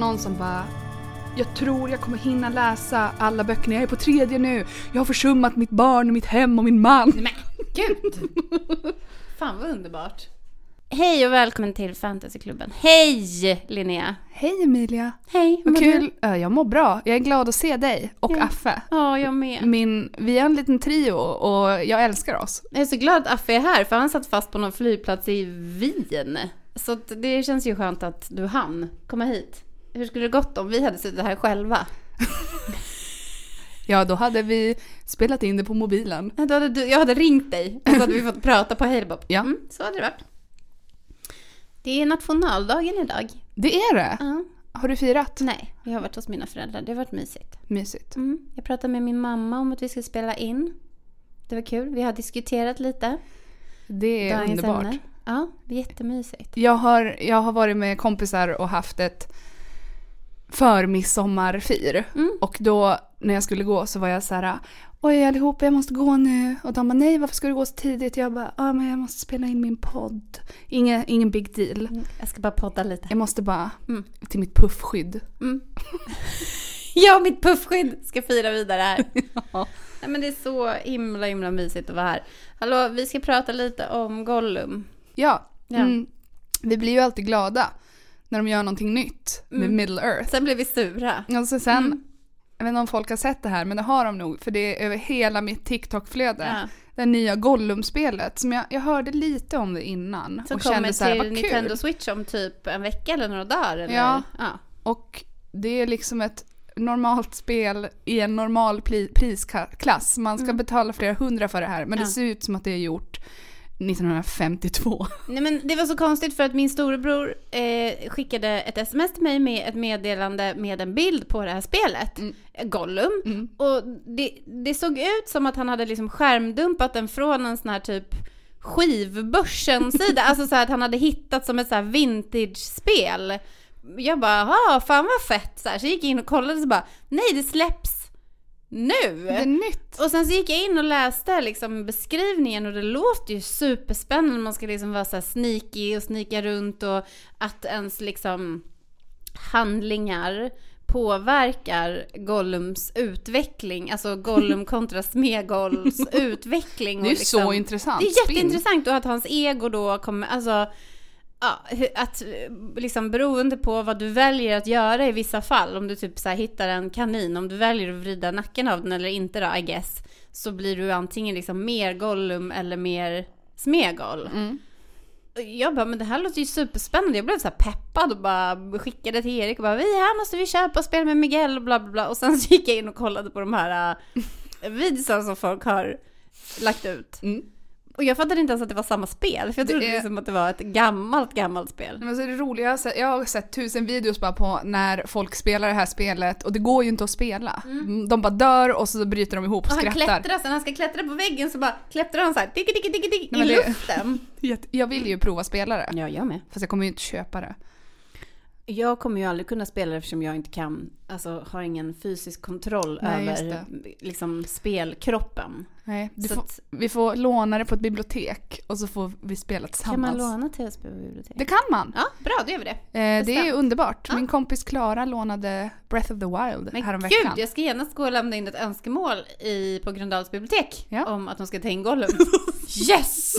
var någon som bara jag tror jag kommer hinna läsa alla böckerna. Jag är på tredje nu. Jag har försummat mitt barn, mitt hem och min man. Nej men gud! Fan vad underbart. Hej och välkommen till Fantasyklubben. Hej Linnea! Hej Emilia! Hej, Vad kul. du? Jag mår bra. Jag är glad att se dig och Ja. Affe. Ja, jag med. Min, vi är en liten trio och jag älskar oss. Jag är så glad att Affe är här för han satt fast på någon flygplats i Wien. Så det känns ju skönt att du hann komma hit. Hur skulle det gått om vi hade suttit här själva? Ja, då hade vi spelat in det på mobilen. Då hade du, jag hade ringt dig och så hade vi fått prata på Halebop. Ja. Mm, så hade det varit. Det är nationaldagen idag. Det är det. Ja. Har du firat? Nej, jag har varit hos mina föräldrar. Det har varit mysigt. Mysigt. Mm. Jag pratade med min mamma om att vi skulle spela in. Det var kul. Vi har diskuterat lite. Det är dagens underbart. ämne. Ja, det är jättemysigt. Jag har, jag har varit med kompisar och haft ett förmidsommarfir. Mm. Och då när jag skulle gå så var jag så här, oj allihopa jag måste gå nu. Och de bara, nej varför ska du gå så tidigt? Jag bara, ja men jag måste spela in min podd. Ingen, ingen big deal. Mm, Jag ska bara podda lite. Jag måste bara Mm. till mitt puffskydd. Mm. jag och mitt puffskydd ska fira vidare här. Ja. Nej, men det är så himla himla mysigt att vara här. Hallå, vi ska prata lite om Gollum. Ja, Ja. Mm. vi blir ju alltid glada när de gör någonting nytt med Mm. Middle Earth. Sen blev vi sura. Alltså sen, Mm. jag vet inte om folk har sett det här, men det har de nog, för det är över hela mitt TikTok-flöde. Ja. Det nya Gollum-spelet, som jag, jag hörde lite om det innan. Som och kommer så här, till Nintendo kul. Switch om typ en vecka eller några dagar. Eller? Ja. ja. Och det är liksom ett normalt spel i en normal prisklass. Man ska betala flera hundra för det här, men Mm. Ja. det ser ut som att det är gjort 1952. Nej men det var så konstigt för att min storebror eh, skickade ett sms till mig med ett meddelande med en bild på det här spelet, Mm. Gollum. Mm. Och det, det såg ut som att han hade liksom skärmdumpat den från en sån här typ skivbörsen-sida, alltså så här att han hade hittat som ett så här vintage-spel. Jag bara, ah, fan vad fett! Så, här, så jag gick in och kollade och så bara, nej det släpps nu! Det är nytt. Och sen så gick jag in och läste liksom beskrivningen och det låter ju superspännande. Man ska liksom vara så här sneaky och snika runt och att ens liksom handlingar påverkar Gollums utveckling, alltså Gollum kontra Smegols utveckling. Det är liksom, så intressant. Det är jätteintressant och att hans ego då kommer, alltså Ja, att eh, liksom beroende på vad du väljer att göra i vissa fall, om du typ så hittar en kanin, om du väljer att vrida nacken av den eller inte då, I guess, så blir du antingen liksom mer Gollum eller mer Smegol. Mm. Jag bara, men det här låter ju superspännande. Jag blev så här peppad och bara skickade till Erik och bara, vi här måste vi köpa och spela med Miguel och bla bla bla. Och sen så gick jag in och kollade på de här uh, videorna som folk har lagt ut. Mm. Och jag fattade inte ens att det var samma spel, för jag Det trodde är- liksom att det var ett gammalt, gammalt spel. Men så är det roliga, jag har, sett, tusen videos bara på när folk spelar det här spelet och det går ju inte att spela. De bara dör och så bryter de ihop och Och han skrattar. klättrar, sen han ska klättra på väggen så bara klättrar han så här, tick, tick, tick, tick, i det- luften. Jag vill ju prova spela det, Ja, jag med. fast jag kommer ju inte köpa det. Jag kommer ju aldrig kunna spela det eftersom jag inte kan, alltså har ingen fysisk kontroll Nej, över liksom spelkroppen. Nej, får, att, vi får låna det på ett bibliotek och så får vi spela kan tillsammans. man låna TSB på bibliotek? Det kan man! Ja, bra, då gör vi det. Eh, det är underbart. Ja. Min kompis Klara lånade Breath of the Wild Men häromveckan. gud, jag ska genast gå och lämna in ett önskemål i, på Gröndals bibliotek Ja. om att de ska ta in Gollum. yes!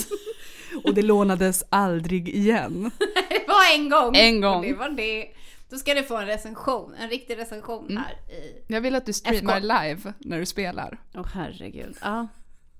Och det lånades aldrig igen. Var en gång. En gång. Och det var det. Då ska du få en recension, en riktig recension Mm. här i... Jag vill att du streamar FK. live när du spelar. Åh herregud. Ja,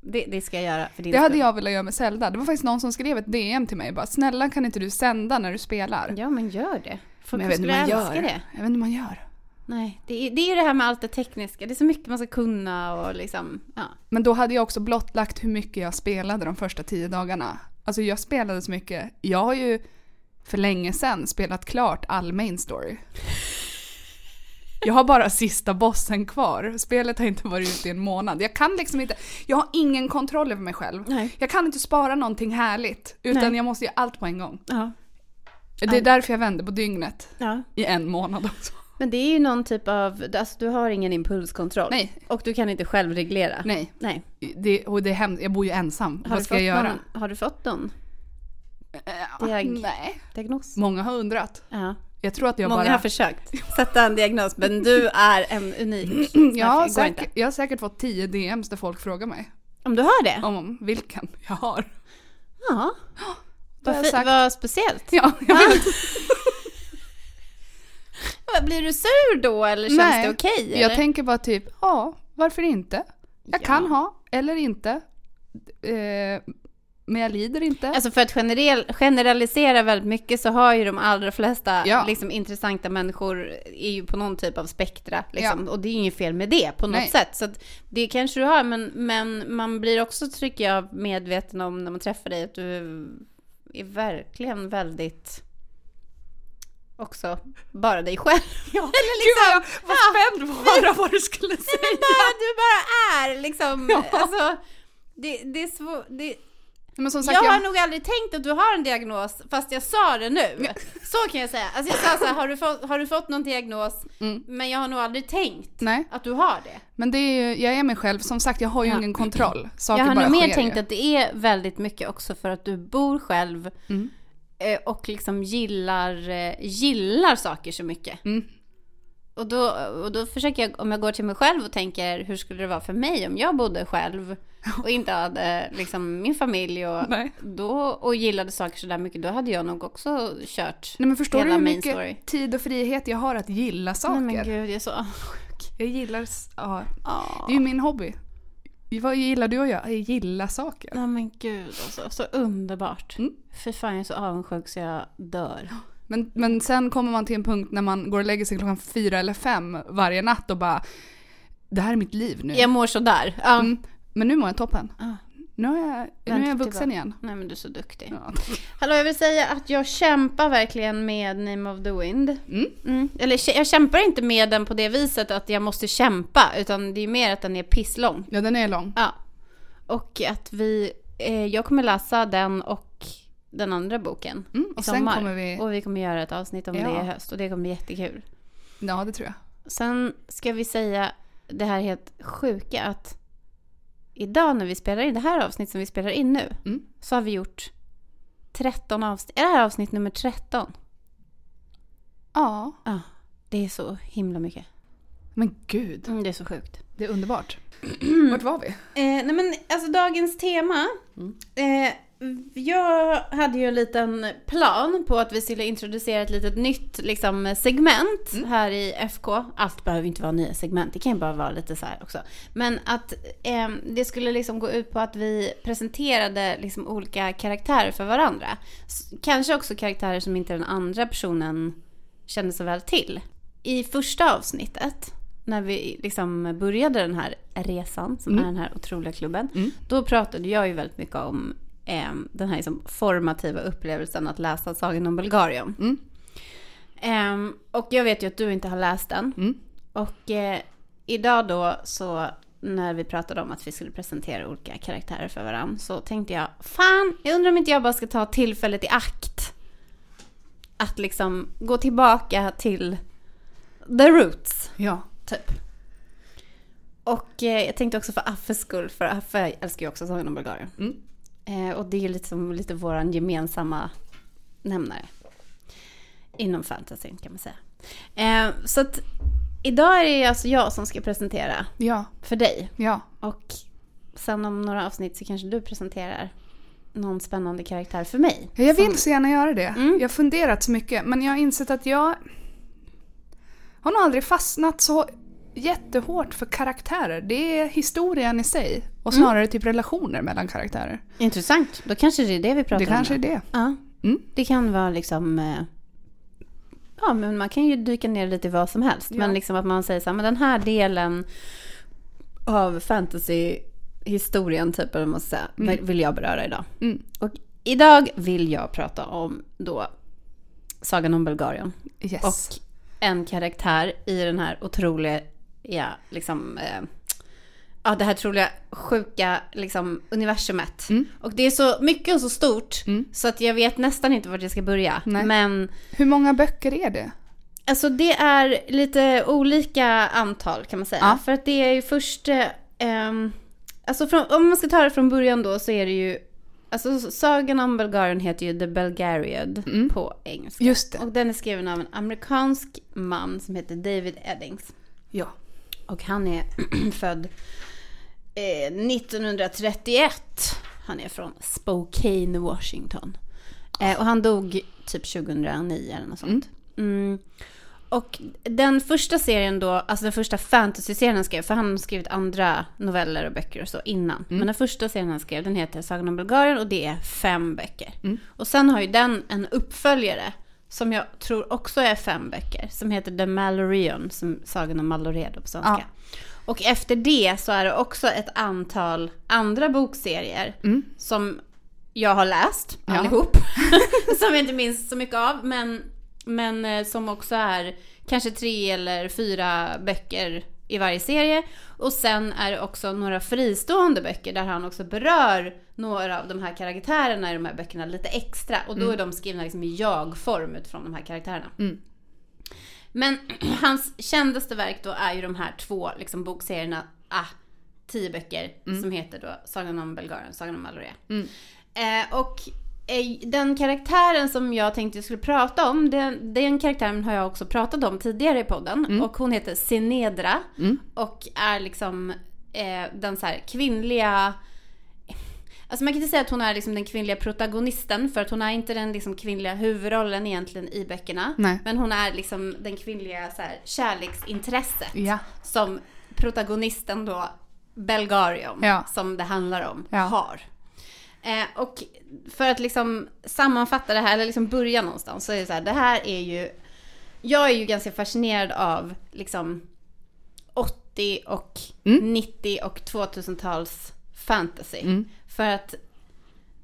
det, det ska jag göra för din Det hade skull. jag velat göra med Zelda. Det var faktiskt någon som skrev ett DM till mig bara “Snälla kan inte du sända när du spelar?” Ja, men gör det. Folk Men jag vet skulle man älska gör. det. Jag vet inte hur man gör. Nej, det är, det är ju det här med allt det tekniska. Det är så mycket man ska kunna och liksom, ja. Men då hade jag också blottlagt hur mycket jag spelade de första tio dagarna. Alltså jag spelade så mycket. Jag har ju för länge sedan spelat klart all main story. Jag har bara sista bossen kvar. Spelet har inte varit ute i en månad. Jag kan liksom inte, jag har ingen kontroll över mig själv. Nej. Jag kan inte spara någonting härligt, utan Nej. jag måste göra allt på en gång. Ja. Det är därför jag vände på dygnet ja. i en månad också. Men det är ju någon typ av, alltså du har ingen impulskontroll. Nej, Och du kan inte själv reglera. nej. Nej. Det, och det är hemskt, jag bor ju ensam. Har Vad ska jag göra? Någon, har du fått någon Diag- Nej. diagnos? Många har undrat. Ja. Jag tror att jag Många bara... har försökt sätta en diagnos, men du är en unik. jag, har säkert, jag har säkert fått 10 DMs där folk frågar mig Om du har det? om vilken jag har. Ja. Har Vad, jag fi- sagt- vad speciellt. Ja, jag vet. Vad, Blir du sur då eller känns Nej, det okej? Jag eller? tänker bara typ, ja, varför inte? Jag Ja. kan ha, eller inte. Eh, men jag lider inte. Alltså för att generell, generalisera väldigt mycket så har ju de allra flesta Ja. liksom, intressanta människor är ju på någon typ av spektra. Liksom, Och det är ju inget fel med det på något Nej. sätt. Så att det kanske du har, men, men man blir också, tycker jag, medveten om när man träffar dig att du är verkligen väldigt också bara dig själv. ja. Eller Gud vad liksom, var ja. spänd på att höra vad du skulle Nej, säga. men bara, du bara är liksom, Ja. alltså, det, det är svårt. Sagt, jag jag, har nog aldrig tänkt att du har en diagnos, fast jag sa det nu. Så kan jag säga. Alltså jag sa så här, har du fått, har du fått någon diagnos? Mm. Men jag har nog aldrig tänkt Nej, att du har det. men det är ju, jag är mig själv. Som sagt, jag har ju Ja. ingen kontroll. Saker jag har nog mer tänkt ju. att det är väldigt mycket också för att du bor själv Mm. eh, och liksom gillar, eh, gillar saker så mycket. Mm. Och då, och då försöker jag, om jag går till mig själv och tänker hur skulle det vara för mig om jag bodde själv och inte hade liksom min familj och, Nej. då, och gillade saker sådär mycket, då hade jag nog också kört Nej men förstår du hela hur main mycket story. tid och frihet jag har att gilla saker? Nej men gud, jag är så avundsjuk. Jag gillar, ja, det är ju min hobby. Vad gillar du och jag? Jag gillar saker. Nej men gud alltså, så underbart. Mm. Fy fan jag är så avundsjuk så jag dör. Men, men sen kommer man till en punkt när man går och lägger sig klockan fyra eller fem varje natt och bara Det här är mitt liv nu. Jag mår sådär. Ja. Mm. Men nu mår jag toppen. Ah. Nu är jag, nu är jag vuxen till igen. Nej men du är så duktig. Ja. Hallå jag vill säga att jag kämpar verkligen med Name of the Wind. Mm. Mm. Eller jag kämpar inte med den på det viset att jag måste kämpa, utan det är mer att den är pisslång. ja, den är lång. Ja. Och att vi, eh, jag kommer läsa den och den andra boken Mm. i Och sen sommar. kommer vi... Och vi kommer göra ett avsnitt om Ja. det i höst och det kommer bli jättekul. Ja, det tror jag. Sen ska vi säga det här helt sjuka att idag när vi spelar in det här avsnitt som vi spelar in nu Mm. så har vi gjort 13 avsnitt. Är det här avsnitt nummer 13? Ja. Ja, det är så himla mycket. Men gud, Mm, det är så sjukt. det är underbart. Vart var vi? Eh, nej men alltså dagens tema. Eh, jag hade ju en liten plan på att vi skulle introducera ett litet nytt liksom, segment här i FK. Allt behöver inte vara nya segment, det kan ju bara vara lite så här också. Men att eh, det skulle liksom gå ut på att vi presenterade liksom olika karaktärer för varandra. Kanske också karaktärer som inte den andra personen kände så väl till. I första avsnittet, när vi liksom började den här resan, som Mm. är den här otroliga klubben, Mm. då pratade jag ju väldigt mycket om eh, den här liksom formativa upplevelsen att läsa Sagan om Bulgarien. Mm. Ehm, och jag vet ju att du inte har läst den. Mm. Och eh, idag då så när vi pratade om att vi skulle presentera olika karaktärer för varandra så tänkte jag, fan, jag undrar om inte jag bara ska ta tillfället i akt. Att liksom gå tillbaka till the roots, Ja. typ. Och eh, jag tänkte också för Affes skull, för Affe älskar ju också Sagan om Bulgarien. Mm. Eh, och det är lite som lite våran gemensamma nämnare. Inom fantasyn kan man säga. Eh, så att idag är det alltså jag som ska presentera Ja. för dig. Ja. Och sen om några avsnitt så kanske du presenterar någon spännande karaktär för mig. Jag Som- vill så gärna göra det. Mm. Jag har funderat så mycket men jag har insett att jag har nog aldrig fastnat så jättehårt för karaktärer. Det är historien i sig och Mm. snarare typ relationer mellan karaktärer. Intressant. Då kanske det är det vi pratar Det om. kanske är det. Ja. Mm. Det kan vara liksom... eh, Ja, men man kan ju dyka ner lite i vad som helst. Ja. Men liksom att man säger så här, men den här delen av fantasyhistorien, typ, eller ska säga, Mm. vill jag beröra idag. Mm. Och idag vill jag prata om då Sagan om Bulgarien. Yes. Och en karaktär i den här otroliga, ja, liksom, eh, ja, det här troliga sjuka liksom, universumet. Mm. Och det är så mycket och så stort Mm. så att jag vet nästan inte vart jag ska börja. Nej. Men Hur många böcker är det? alltså det är lite olika antal kan man säga. Ja. För att det är ju först, eh, ehm, alltså från, om man ska ta det från början då så är det ju alltså sagan om Bulgarien heter ju The Belgariad Mm. på engelska. Just det. Och den är skriven av en amerikansk man som heter David Eddings. Ja. Och han är född eh, 1931. Han är från Spokane, Washington. Eh, och han dog typ 2009 eller något sånt. Mm. Och den första serien då, alltså den första fantasy-serien han skrev, för han har skrivit andra noveller och böcker och så innan. Men den första serien han skrev, den heter Sagan om Bulgarien och det är fem böcker. Och sen har ju den en uppföljare som jag tror också är fem böcker, som heter The Malloreon, som Sagan om Malloredo på svenska. Och efter det så är det också ett antal andra bokserier som jag har läst Ja. allihop. som jag inte minns så mycket av, men, men eh, som också är kanske tre eller fyra böcker i varje serie. Och sen är det också några fristående böcker där han också berör några av de här karaktärerna i de här böckerna lite extra. Och då är de skrivna liksom i jag-form utifrån de här karaktärerna. Mm. Men hans kändaste verk då är ju de här två liksom, bokserierna, ah, tio böcker, som heter då Sagan om Belgarien, Sagan om Mallorea. Mm. Eh, och den karaktären som jag tänkte jag skulle prata om, den, den karaktären har jag också pratat om tidigare i podden. Och hon heter Sinedra. Mm. Och är liksom eh, den så här kvinnliga Alltså man kan inte säga att hon är liksom den kvinnliga protagonisten för att hon är inte den liksom kvinnliga huvudrollen egentligen i böckerna. Nej. Men hon är liksom den kvinnliga så här, kärleksintresset Ja. som protagonisten då, Belgarion, Ja. som det handlar om, Ja. har. Eh, och för att liksom sammanfatta det här, eller liksom börja någonstans, så är det så här, det här är ju... Jag är ju ganska fascinerad av liksom 80 och Mm. 90 och 2000-tals fantasy. Mm. För att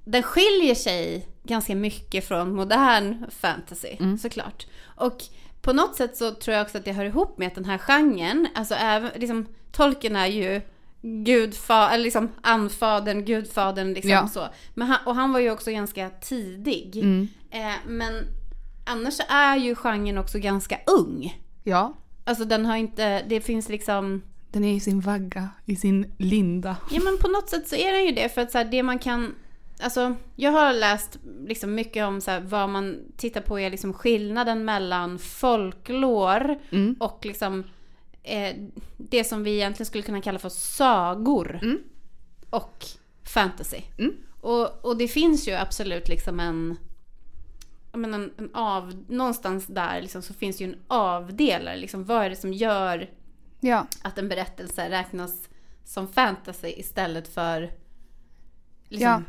den skiljer sig ganska mycket från modern fantasy, Mm. såklart. Och på något sätt så tror jag också att det hör ihop med att den här genren, alltså även, liksom, Tolkien är ju gudfa, eller liksom anfadern, gudfadern liksom Ja. så. Men han, och han var ju också ganska tidig. Mm. Eh, men annars är ju genren också ganska ung. Ja. Alltså den har inte, det finns liksom Den är i sin vagga, i sin linda. Ja men på något sätt så är den ju det för att så här, det man kan Alltså jag har läst liksom mycket om så här, vad man tittar på är liksom skillnaden mellan folklore Mm. och liksom eh, det som vi egentligen skulle kunna kalla för sagor Mm. och fantasy. Mm. Och, och det finns ju absolut liksom en, menar, en, en av, någonstans där liksom så finns ju en avdelare. Liksom, vad är det som gör Ja. att en berättelse räknas som fantasy istället för Ja. liksom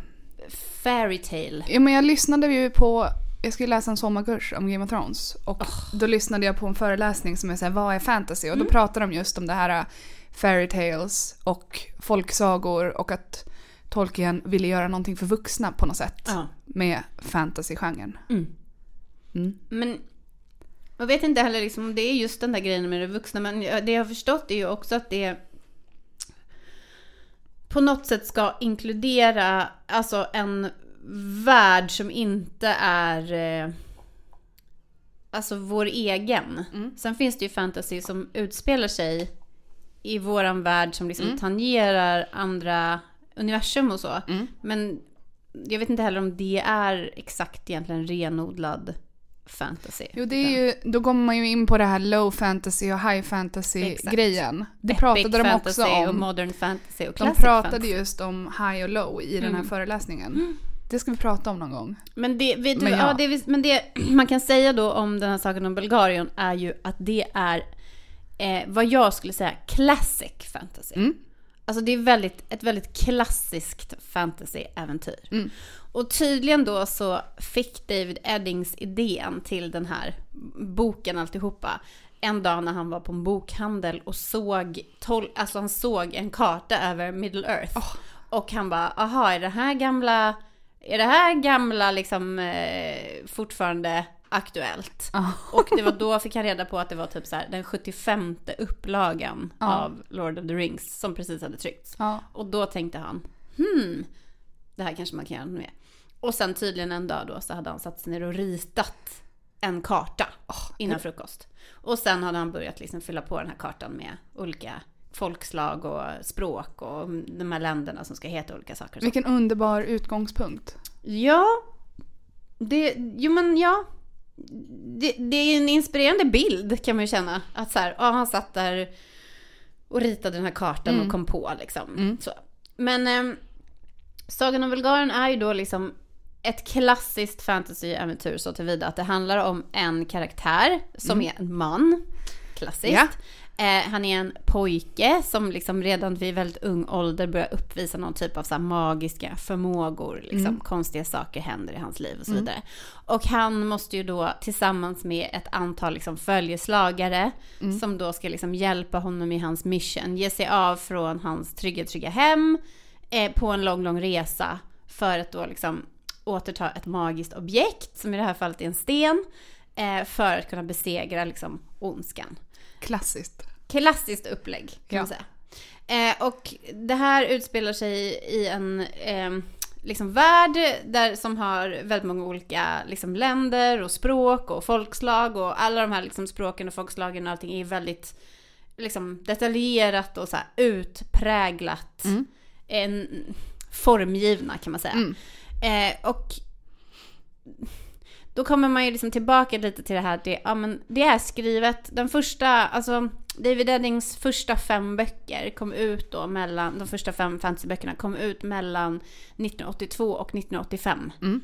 fairy tale. ja, men jag lyssnade ju på, jag skulle läsa en sommarkurs om Game of Thrones. Och då lyssnade jag på en föreläsning som är såhär, vad är fantasy? Och då pratade de just om det här äh, fairy tales och folksagor och att Tolkien ville göra någonting för vuxna på något sätt Ja. med fantasy-genren. Mm. Mm. Men jag vet inte heller liksom om det är just den där grejen med det vuxna. Men det jag har förstått är ju också att det på något sätt ska inkludera alltså en värld som inte är eh, alltså vår egen. Mm. Sen finns det ju fantasy som utspelar sig i våran värld som liksom Mm. tangerar andra universum och så. Mm. Men jag vet inte heller om det är exakt egentligen renodlad fantasy. Jo, det är ju, då kommer man ju in på det här low fantasy och high fantasy Exakt. grejen. Det Epic pratade de också och om. modern fantasy och De pratade fantasy. just om high och low i den här Mm. föreläsningen. Det ska vi prata om någon gång. Men det, vet du, Men ja. ja. det, men det man kan säga då om den här saken om Bulgarien är ju att det är eh, vad jag skulle säga classic fantasy. Mm. Alltså det är väldigt, ett väldigt klassiskt fantasy-äventyr. Mm. Och tydligen då så fick David Eddings idén till den här boken alltihopa en dag när han var på en bokhandel och såg, tol- alltså han såg en karta över Middle Earth. Och han bara, aha, är det här gamla, är det här gamla liksom eh, fortfarande aktuellt? Ja. Och det var då fick han reda på att det var typ så här den 75 upplagan Ja. av Lord of the Rings som precis hade tryckts. Ja. Och då tänkte han, hmm, det här kanske man kan göra med. Och sen tydligen en dag då så hade han satt sig ner och ritat en karta innan frukost. Och sen hade han börjat liksom fylla på den här kartan med olika folkslag och språk och de här länderna som ska heta olika saker. Vilken underbar utgångspunkt. Ja, det, jo men ja. Det, det är en inspirerande bild kan man ju känna. Att så här, ja, han satt där och ritade den här kartan Mm. och kom på liksom. Mm. Så. Men eh, Sagan om Vulgaren är ju då liksom ett klassiskt fantasyäventyr så tillvida att det handlar om en karaktär som är en man. Klassiskt. Ja. Eh, han är en pojke som liksom redan vid väldigt ung ålder börjar uppvisa någon typ av så magiska förmågor. Liksom. Konstiga saker händer i hans liv och så vidare. Och han måste ju då tillsammans med ett antal liksom följeslagare som då ska liksom hjälpa honom i hans mission. Ge sig av från hans trygga, trygga hem eh, på en lång, lång resa för att då liksom återta ett magiskt objekt, som i det här fallet är en sten, eh, för att kunna besegra liksom ondskan Klassiskt. klassiskt upplägg kan Ja. man säga. Eh, och det här utspelar sig i en eh, liksom värld där, som har väldigt många olika liksom, länder och språk och folkslag och alla de här liksom, språken och folkslagen och allting är väldigt liksom, detaljerat och så här, utpräglat. Mm. En, formgivna kan man säga. Mm. Eh, och då kommer man ju liksom tillbaka lite till det här det, ja, men det är skrivet, den första, alltså David Eddings första fem böcker kom ut då mellan, de första fem fantasyböckerna kom ut mellan 1982 och 1985. Mm.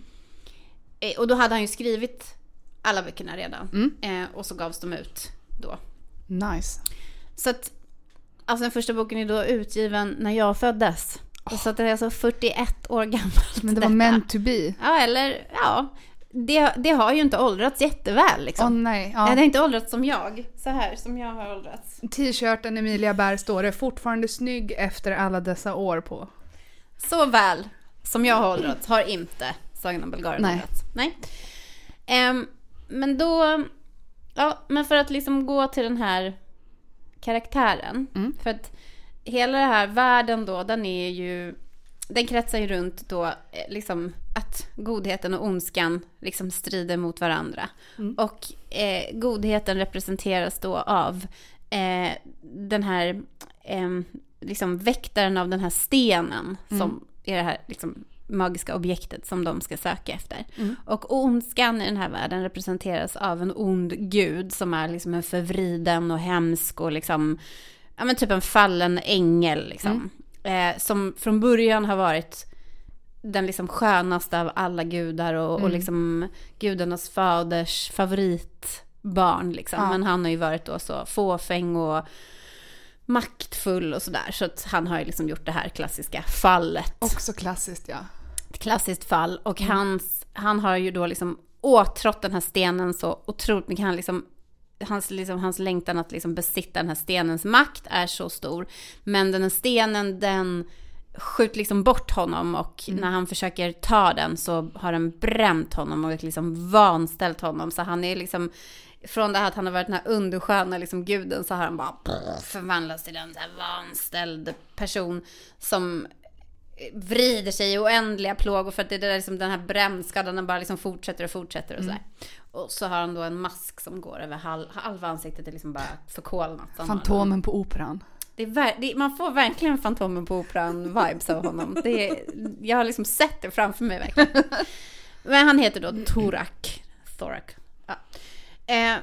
Eh, och då hade han ju skrivit alla böckerna redan. Mm. Eh, och så gavs de ut då. Nice. Så att, alltså den första boken är då utgiven när jag föddes. Så att det är alltså 41 år gammalt. Men det var detta. meant to be. Ja, eller ja. Det, det har ju inte åldrats jätteväl liksom. nej. Nej, Ja. Det har inte åldrats som jag. Så här som jag har åldrats. T-shirten Emilia bär står det fortfarande snygg efter alla dessa år på. Så väl som jag har åldrats har inte Sagan om Bulgarien Nej. åldrats. Nej. Ehm, men då, ja, men för att liksom gå till den här karaktären. Mm. För att hela den här världen då, den är ju, den kretsar ju runt då eh, liksom att godheten och ondskan liksom strider mot varandra. Mm. Och eh, godheten representeras då av eh, den här eh, liksom väktaren av den här stenen som är det här liksom magiska objektet som de ska söka efter. Mm. Och ondskan i den här världen representeras av en ond gud som är liksom en förvriden och hemsk och liksom, ja men typ en fallen ängel liksom. Eh, som från början har varit den liksom skönaste av alla gudar och, och Mm. liksom gudarnas faders favoritbarn liksom. Ja. Men han har ju varit då så fåfäng och maktfull och sådär. Så att han har ju liksom gjort det här klassiska fallet Också klassiskt ja. ett klassiskt fall och Mm. hans, han har ju då liksom åtrått den här stenen så otroligt mycket. Han liksom, hans, liksom, hans längtan att liksom besitta den här stenens makt är så stor. Men den här stenen den skjuter liksom bort honom och Mm. när han försöker ta den så har den bränt honom och liksom vanställt honom. Så han är liksom, från det här att han har varit den här undersköna liksom guden så har han bara förvandlats till en vanställd person som vrider sig i oändliga plågor för att det är där liksom den här brännskadan den bara liksom fortsätter och fortsätter och sådär. Och så har han då en mask som går över halv, halva ansiktet är liksom bara förkolnat. Fantomen på operan. Det är, det, man får verkligen Fantomen på operan-vibes av honom. Det är, jag har liksom sett det framför mig verkligen. Men han heter då Torak. Thorak. Ja. Eh,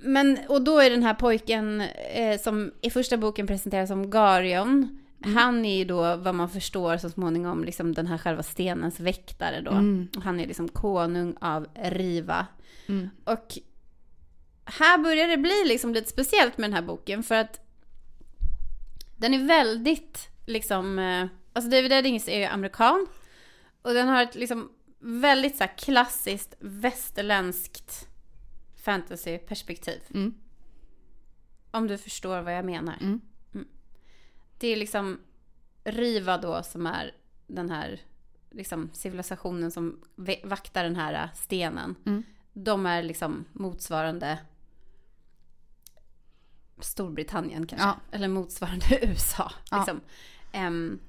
men, och då är den här pojken eh, som i första boken presenteras som Garion. Han är ju då vad man förstår så småningom liksom den här själva stenens väktare då. Mm. Han är liksom konung av Riva. Mm. Och här börjar det bli liksom lite speciellt med den här boken för att den är väldigt liksom, eh, alltså David Eddings är ju amerikan och den har ett liksom väldigt så här klassiskt västerländskt fantasyperspektiv. Mm. Om du förstår vad jag menar. Det är liksom Riva då som är den här liksom civilisationen som vaktar den här äh, stenen. Mm. De är liksom motsvarande Storbritannien kanske. Ja. Eller motsvarande USA. Ja. Liksom. Em,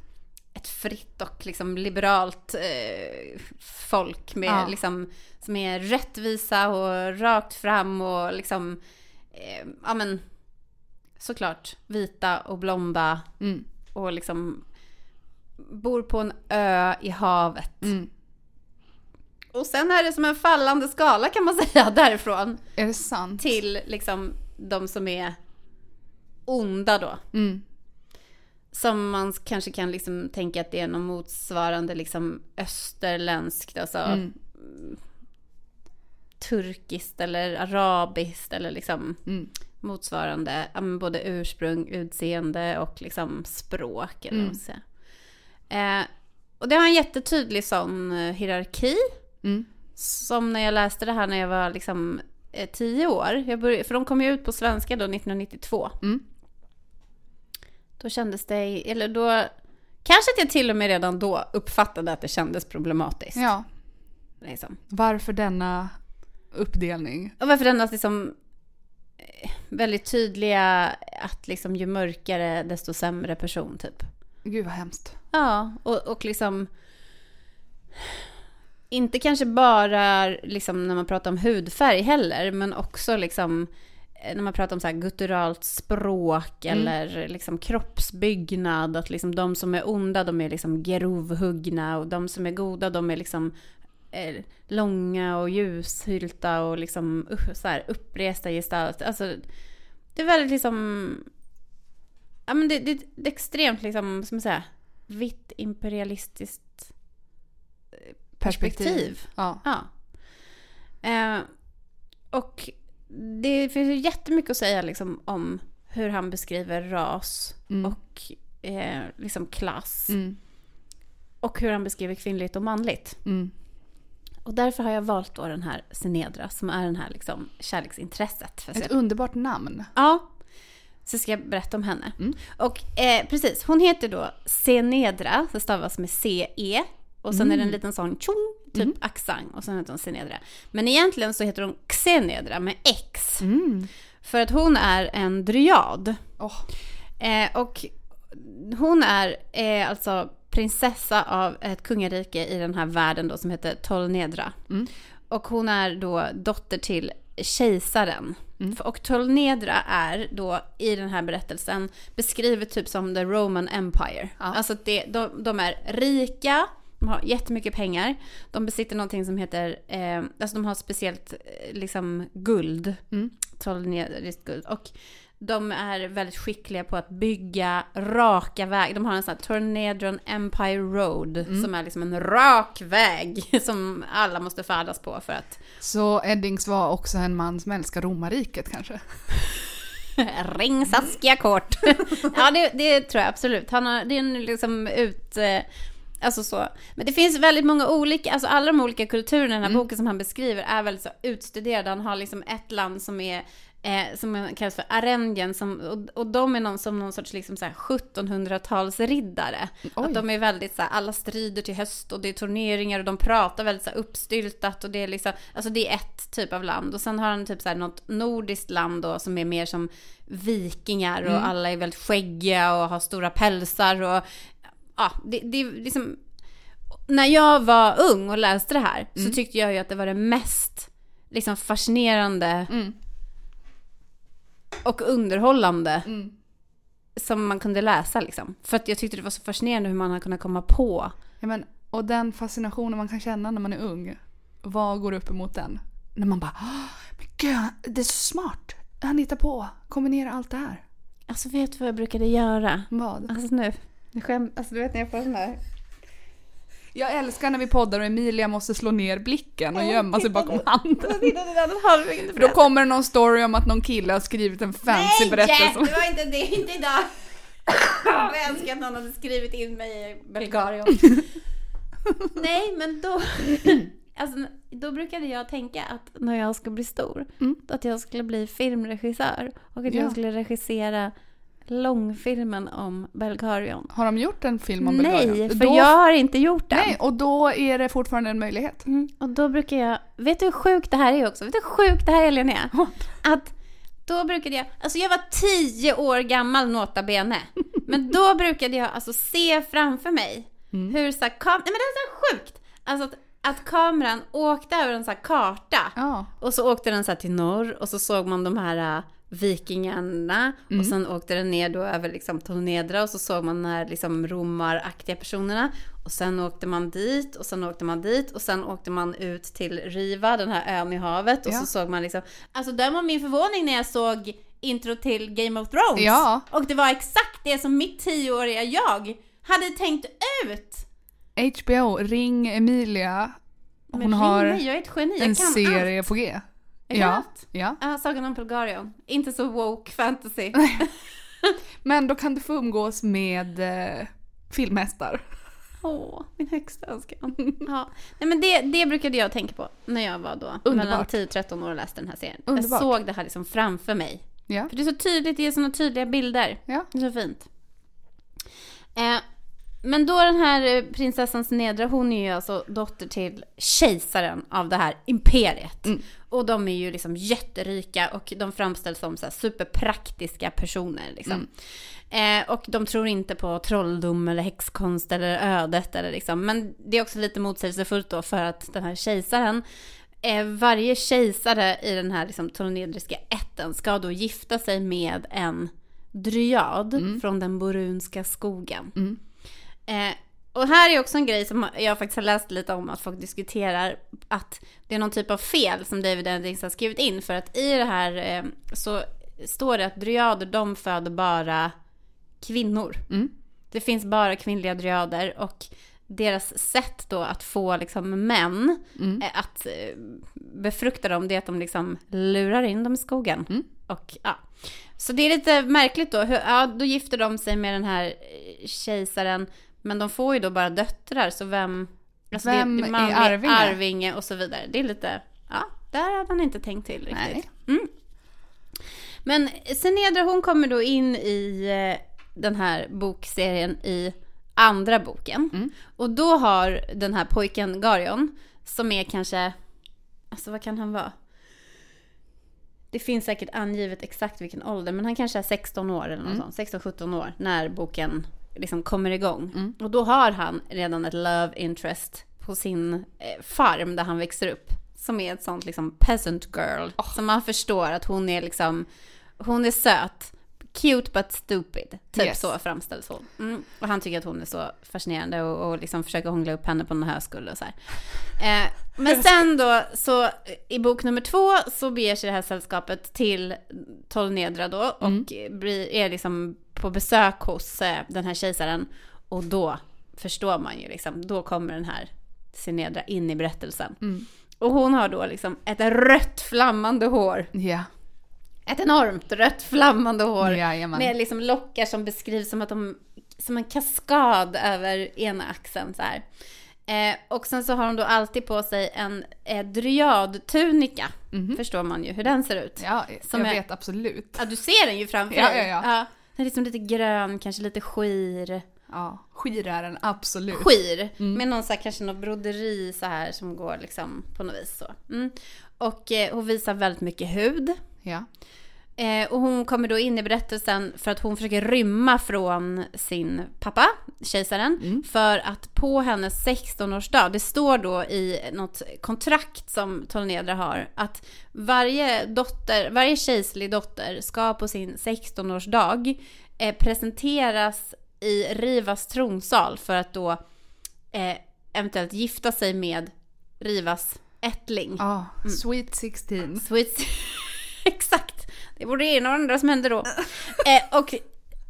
ett fritt och liksom liberalt eh, folk med, Ja. liksom, som är rättvisa och rakt fram och liksom, eh, ja men, såklart vita och blonda Mm. och liksom bor på en ö i havet. Mm. Och sen är det som en fallande skala kan man säga därifrån Är det sant? till liksom de som är onda då. Mm. Som man kanske kan liksom tänka att det är något motsvarande liksom österländskt, alltså Mm. turkiskt eller arabiskt eller liksom Mm. Motsvarande både ursprung, utseende och liksom språk. Eller säga. Eh, och det har en jättetydlig sån eh, hierarki. Mm. Som när jag läste det här när jag var liksom eh, tio år. Jag började, för de kom ju ut på svenska då 1992. Mm. Då kändes det, eller då, kanske att jag till och med redan då uppfattade att det kändes problematiskt. Ja. Liksom. Varför denna uppdelning? Och varför denna liksom väldigt tydliga att liksom ju mörkare desto sämre person typ. Gud vad hemskt. Ja, och, och liksom inte kanske bara liksom när man pratar om hudfärg heller, men också liksom eh, när man pratar om så här gutturalt språk eller liksom kroppsbyggnad, att liksom de som är onda, de är liksom grovhuggna och de som är goda, de är liksom långa och ljushylta och liksom så här uppresta gestalter. Alltså, det är väldigt liksom, ja men det, det, det är extremt liksom, som man säga, vitt imperialistiskt perspektiv. Ja. Ja. Eh, och det finns ju jättemycket att säga liksom om hur han beskriver ras Mm. och eh, liksom klass. Mm. Och hur han beskriver kvinnligt och manligt. Mm. Och därför har jag valt då den här Senedra som är den här liksom kärleksintresset. Ett underbart namn. Ja. Så ska jag berätta om henne. Mm. Och eh, precis, hon heter då Senedra, det stavas med C-E. Och sen är det en liten sån tjong, typ accent. Och sen heter hon Senedra. Men egentligen så heter hon Xenedra med X. Mm. För att hon är en dryad. Åh. Eh, och hon är eh, alltså prinsessa av ett kungarike i den här världen då som heter Tolnedra. Mm. Och hon är då dotter till kejsaren. Mm. Och Tolnedra är då i den här berättelsen beskrivet typ som the Roman Empire. Ja. Alltså det, de, de är rika, de har jättemycket pengar. De besitter någonting som heter, eh, alltså de har speciellt eh, liksom guld. Mm. Tolnedriskt guld. Och de är väldigt skickliga på att bygga raka vägar. De har en sån här Tornedron Empire Road Mm. som är liksom en rak väg som alla måste färdas på för att Så Eddings var också en man som älskar romarriket kanske? Ring Saskia kort. ja, det, det tror jag absolut. Han har, det är en liksom ut... eh, Alltså så. Men det finns väldigt många olika, alltså alla de olika kulturerna i den här Mm. boken som han beskriver är väldigt så utstuderade. Han har liksom ett land som är Eh, som kallas för Arendien, som, och, och de är någon, som någon sorts liksom så här 1700-talsriddare. Oj. Att de är väldigt så här, alla strider till höst och det är turneringar och de pratar väldigt så här, uppstyltat och det är liksom, alltså det är ett typ av land. Och sen har han typ så här något nordiskt land då som är mer som vikingar och alla är väldigt skäggiga och har stora pälsar och ja, det, det är liksom när jag var ung och läste det här så tyckte jag ju att det var det mest liksom fascinerande Mm. Och underhållande Mm. som man kunde läsa liksom. För att jag tyckte det var så fascinerande hur man har kunnat komma på. Ja, men, och den fascinationen man kan känna när man är ung, vad går upp emot den? När man bara "Åh, men gud, det är så smart. Han hittar på, kombinerar allt det här. Alltså vet du vad jag brukade göra? Vad? Alltså nu, nu skäm, alltså du vet när jag får sån där. Jag älskar när vi poddar och Emilia måste slå ner blicken och gömma sig bakom handen. För då kommer det någon story om att någon kille har skrivit en fancy berättelse. det var inte det, inte idag. Jag önskar att någon hade skrivit in mig i Bulgarien. Nej, men då... Alltså, då brukade jag tänka att när jag ska bli stor, Mm. att jag skulle bli filmregissör och att Ja. jag skulle regissera långfilmen om Belgarion. Har de gjort en film om Bulgarien? Nej, för Då- jag har inte gjort den. Nej, och då är det fortfarande en möjlighet. Mm, och då brukar jag, vet du hur sjukt det här är också? Vet du hur sjukt det här är Linnea? Att då brukade jag, alltså jag var tio år gammal nota bene. Men då brukade jag alltså se framför mig Mm. hur så här, kam- nej men det är så sjukt! Alltså att, att kameran åkte över en så karta. Ja. Och så åkte den så här till norr och så såg man de här äh, vikingarna Mm. och sen åkte den ner då över liksom Tonedra och så såg man de här liksom romaraktiga personerna och sen åkte man dit och sen åkte man dit och sen åkte man ut till Riva, den här ön i havet och Ja. så såg man liksom, alltså döm om min förvåning när jag såg intro till Game of Thrones. Ja. Och det var exakt det som mitt tioåriga jag hade tänkt ut. HBO, ring Emilia. Hon Men har mig, en serie allt. på G. Ja, ja. Ja, Sagan om Pelgarion. Inte så woke fantasy. Men då kan du få umgås med eh, filmhästar. Åh, min högsta önskan. Ja. Nej, men det, det brukade jag tänka på när jag var då mellan Underbart. 10-13 år och läste den här serien. Underbart. Jag såg det här liksom framför mig. Ja. För det är så tydligt, det ger såna tydliga bilder. Ja. Det är så fint. Eh, men då den här eh, prinsessan Snedra, hon är ju alltså dotter till kejsaren av det här imperiet. Mm. Och de är ju liksom jätterika och de framställs som så superpraktiska personer. Liksom. Eh, och de tror inte på trolldom eller häxkonst eller ödet. Eller liksom. Men det är också lite motsägelsefullt då för att den här kejsaren eh, varje kejsare i den här liksom, tolonedriska ätten ska då gifta sig med en dryad från den borunska skogen. Eh, och här är också en grej som jag faktiskt har läst lite om att folk diskuterar att det är någon typ av fel som David Eddings har skrivit in för att i det här eh, så står det att dryader de föder bara kvinnor. Mm. Det finns bara kvinnliga dryader och deras sätt då att få liksom män Mm. eh, att eh, befrukta dem det är att de liksom lurar in dem i skogen. Mm. Och, ja. Så det är lite märkligt då. Hur, ja, då gifter de sig med den här eh, kejsaren. Men de får ju då bara döttrar, så vem... alltså Vem det, det är arvinge? arvinge och så vidare. Det är lite... Ja, där hade han inte tänkt till riktigt. Nej. Men Senedra hon kommer då in i eh, den här bokserien i andra boken. Mm. Och då har den här pojken Garion, som är kanske, alltså vad kan han vara? Det finns säkert angivet exakt vilken ålder, men han kanske är 16 år eller något Mm. sånt, 16-17 år när boken liksom kommer igång. Mm. Och då har han redan ett love interest på sin eh, farm där han växer upp. Som är ett sånt liksom peasant girl. Som man förstår att hon är liksom, hon är söt. Cute but stupid. Typ Yes. så framställs hon. Mm. Och han tycker att hon är så fascinerande och, och liksom försöker hångla upp henne på en högskola och så. Eh, men sen då, så i bok nummer två så beger sig det här sällskapet till Tolnedra då och blir, är liksom på besök hos eh, den här kejsaren. Och då förstår man ju liksom, då kommer den här Sinedra in i berättelsen. Mm. Och hon har då liksom ett rött flammande hår. Ja. Ett enormt rött flammande hår. Jajamän. Med liksom lockar som beskrivs som att de, som en kaskad över ena axeln så här. Eh, och sen så har hon då alltid på sig en eh, dryadtunika. Förstår man ju hur den ser ut. Ja, Som jag är- vet absolut. Ja, du ser den ju framför Ja, dig. ja, ja. Den är liksom lite grön, kanske lite skir. Ja, skir är den absolut. skir. Med någon så här, kanske någon broderi så här som går liksom på något vis så. Mm. Och eh, hon visar väldigt mycket hud. Ja. Eh, och hon kommer då in i berättelsen för att hon försöker rymma från sin pappa, kejsaren. För att på hennes 16-årsdag, det står då i något kontrakt som Tolnedra har, att varje dotter, varje kejserlig dotter ska på sin 16-årsdag eh, presenteras i Rivas tronsal för att då eh, eventuellt gifta sig med Rivas ättling. Ja, Sweet 16. Sweet... Exakt. Det borde det ena och det andra som hände då. eh, och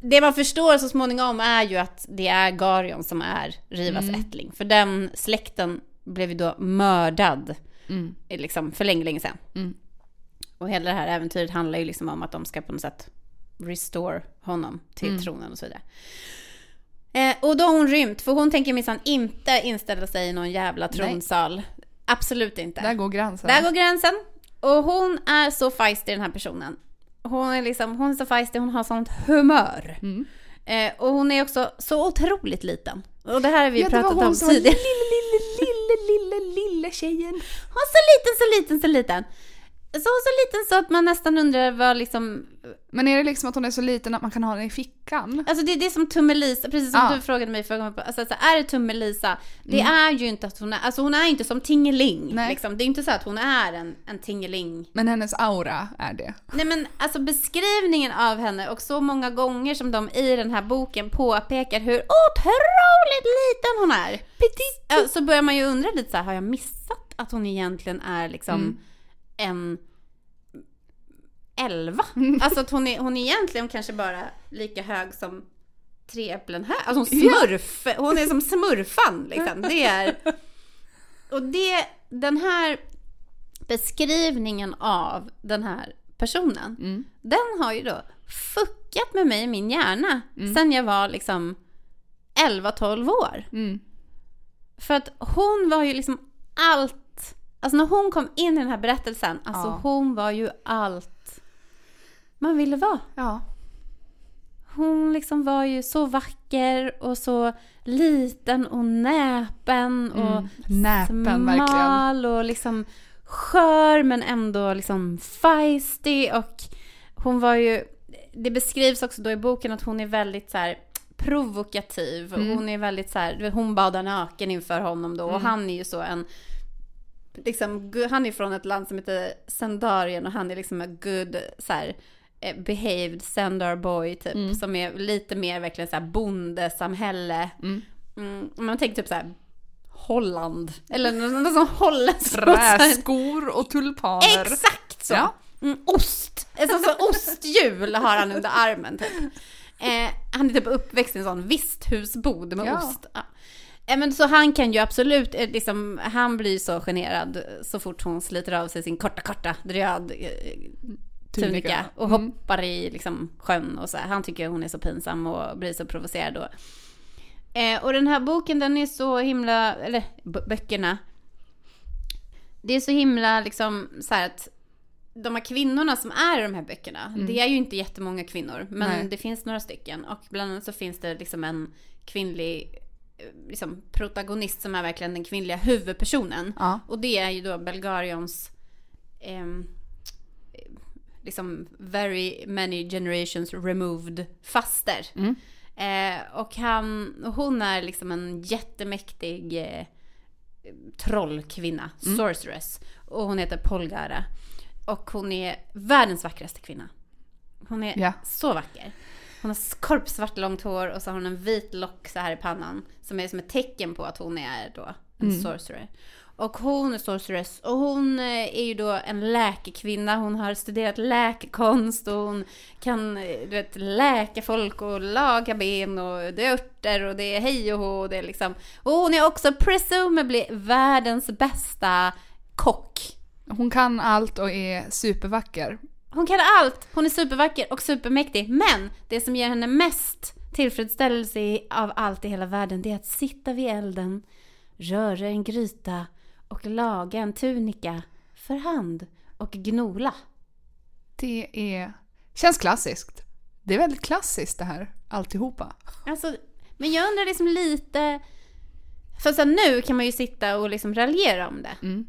det man förstår så småningom är ju att det är Garion som är Rivas ättling. För den släkten blev ju då mördad Mm. eh, liksom, för länge, länge sedan. Mm. Och hela det här äventyret handlar ju liksom om att de ska på något sätt restore honom till tronen och så vidare. Eh, och då har hon rymt, för hon tänker minsann inte inställa sig i någon jävla tronsal. Absolut inte. Där går gränsen. Där går gränsen. Och hon är så feisty den här personen. Hon är liksom, hon är så feisty, hon har sånt humör. Mm. Eh, och hon är också så otroligt liten. Och det här har vi Ja, det pratat hon om som var tidigare. lille, lille, lille, lille, lille, lille tjejen. Hon är så liten, så liten, så liten. Så, så liten så att man nästan undrar vad liksom... Men är det liksom att hon är så liten att man kan ha den i fickan? Alltså det, det är som Tummelisa, precis som Ja. du frågade mig förra gången. Alltså, så är det Tummelisa? Det Mm. är ju inte att hon är, alltså hon är inte som Tingeling. Nej. Liksom. Det är inte så att hon är en, en Tingeling. Men hennes aura är det. Nej men alltså beskrivningen av henne och så många gånger som de i den här boken påpekar hur otroligt liten hon är. Ja, så börjar man ju undra lite så här, har jag missat att hon egentligen är liksom Mm. En 11? Alltså att hon är, hon är egentligen kanske bara lika hög som tre äpplen hög. Alltså hon smurf, hon är som smurfan liksom. Det är... Och det, den här beskrivningen av den här personen, Mm. den har ju då fuckat med mig i min hjärna sen jag var liksom 11-12 år. Mm. För att hon var ju liksom allt. Alltså när hon kom in i den här berättelsen, alltså Ja. hon var ju allt man ville vara. Ja. Hon liksom var ju så vacker och så liten och näpen och Mm. Näpen, verkligen. smal och liksom skör men ändå liksom feisty och hon var ju, det beskrivs också då i boken att hon är väldigt så här provokativ Mm. hon är väldigt så här, hon badar naken inför honom då och Mm. han är ju så en liksom, han är från ett land som heter Sandarien och han är liksom en good så här, eh, behaved Sandar boy typ Mm. som är lite mer verkligen så här bondesamhälle. Mm. Mm, man tänker typ så här Holland eller något sånt holländskt. Träskor och tulpaner. Exakt så! Ja. Mm, ost! Ett sånt så osthjul har han under armen typ. Eh, han är typ uppväxt i en sån visthusbod med Ja. ost. Ja. Men så han kan ju absolut, eh, liksom, han blir så generad så fort hon sliter av sig sin korta, korta dryad eh, tunika och Mm. hoppar i liksom, sjön och så. Han tycker hon är så pinsam och blir så provocerad då. Eh, och den här boken den är så himla, eller böckerna. Det är så himla liksom så här att de här kvinnorna som är i de här böckerna, det är ju inte jättemånga kvinnor, men Nej. det finns några stycken. Och bland annat så finns det liksom en kvinnlig liksom, protagonist som är verkligen den kvinnliga huvudpersonen. Ja. Och det är ju då Belgarions eh, liksom very many generations removed faster. Mm. Eh, och han, och hon är liksom en jättemäktig eh, trollkvinna, Mm. sorceress. Och hon heter Polgara. Och hon är världens vackraste kvinna. Hon är Ja. så vacker. Hon har skorpsvart långt hår och så har hon en vit lock så här i pannan. Som är som ett tecken på att hon är då en Mm. sorcerer. Och hon är sorceress och hon eh, är ju då en läkekvinna. Hon har studerat läkekonst och hon kan eh, du vet, läka folk och laga ben och det är örter och det är hej och hå och det är liksom. Och hon är också presumably världens bästa kock. Hon kan allt och är supervacker. Hon kan allt! Hon är supervacker och supermäktig. Men det som ger henne mest tillfredsställelse av allt i hela världen det är att sitta vid elden, röra en gryta och laga en tunika för hand och gnola. Det är... Känns klassiskt. Det är väldigt klassiskt det här, alltihopa. Alltså, men jag undrar liksom lite... För här, nu kan man ju sitta och liksom raljera om det. Mm.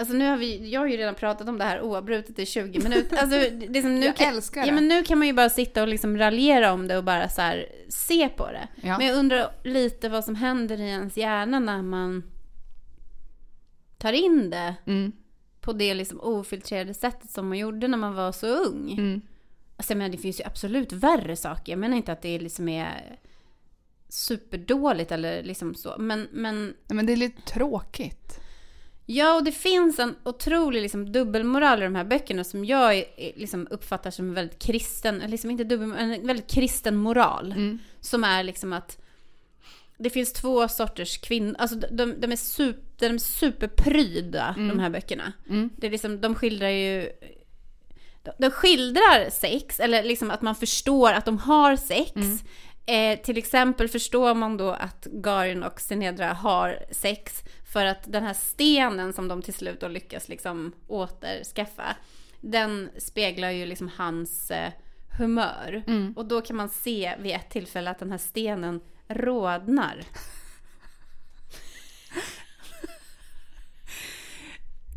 Alltså nu har vi, jag har ju redan pratat om det här oavbrutet i 20 minuter. Alltså, det är som nu Jag kan, älskar det. Ja men nu kan man ju bara sitta och liksom raljera om det och bara så här se på det. Ja. Men jag undrar lite vad som händer i ens hjärna när man tar in det Mm. på det liksom ofiltrerade sättet som man gjorde när man var så ung. Mm. Alltså jag menar, det finns ju absolut värre saker. Jag menar inte att det liksom är superdåligt eller liksom så. Men, men men det är lite tråkigt. Ja, och det finns en otrolig liksom, dubbelmoral i de här böckerna som jag är, liksom, uppfattar som en väldigt kristen, liksom inte dubbel, en väldigt kristen moral. Mm. Som är liksom att det finns två sorters kvinnor, alltså de, de, är, super, de är superpryda, de här böckerna. Mm. Det är liksom, de skildrar ju de, de skildrar sex, eller liksom att man förstår att de har sex. Eh, till exempel förstår man då att Garin och Sinedra har sex för att den här stenen som de till slut då lyckas liksom återskaffa, den speglar ju liksom hans eh, humör. Mm. Och då kan man se vid ett tillfälle att den här stenen rodnar.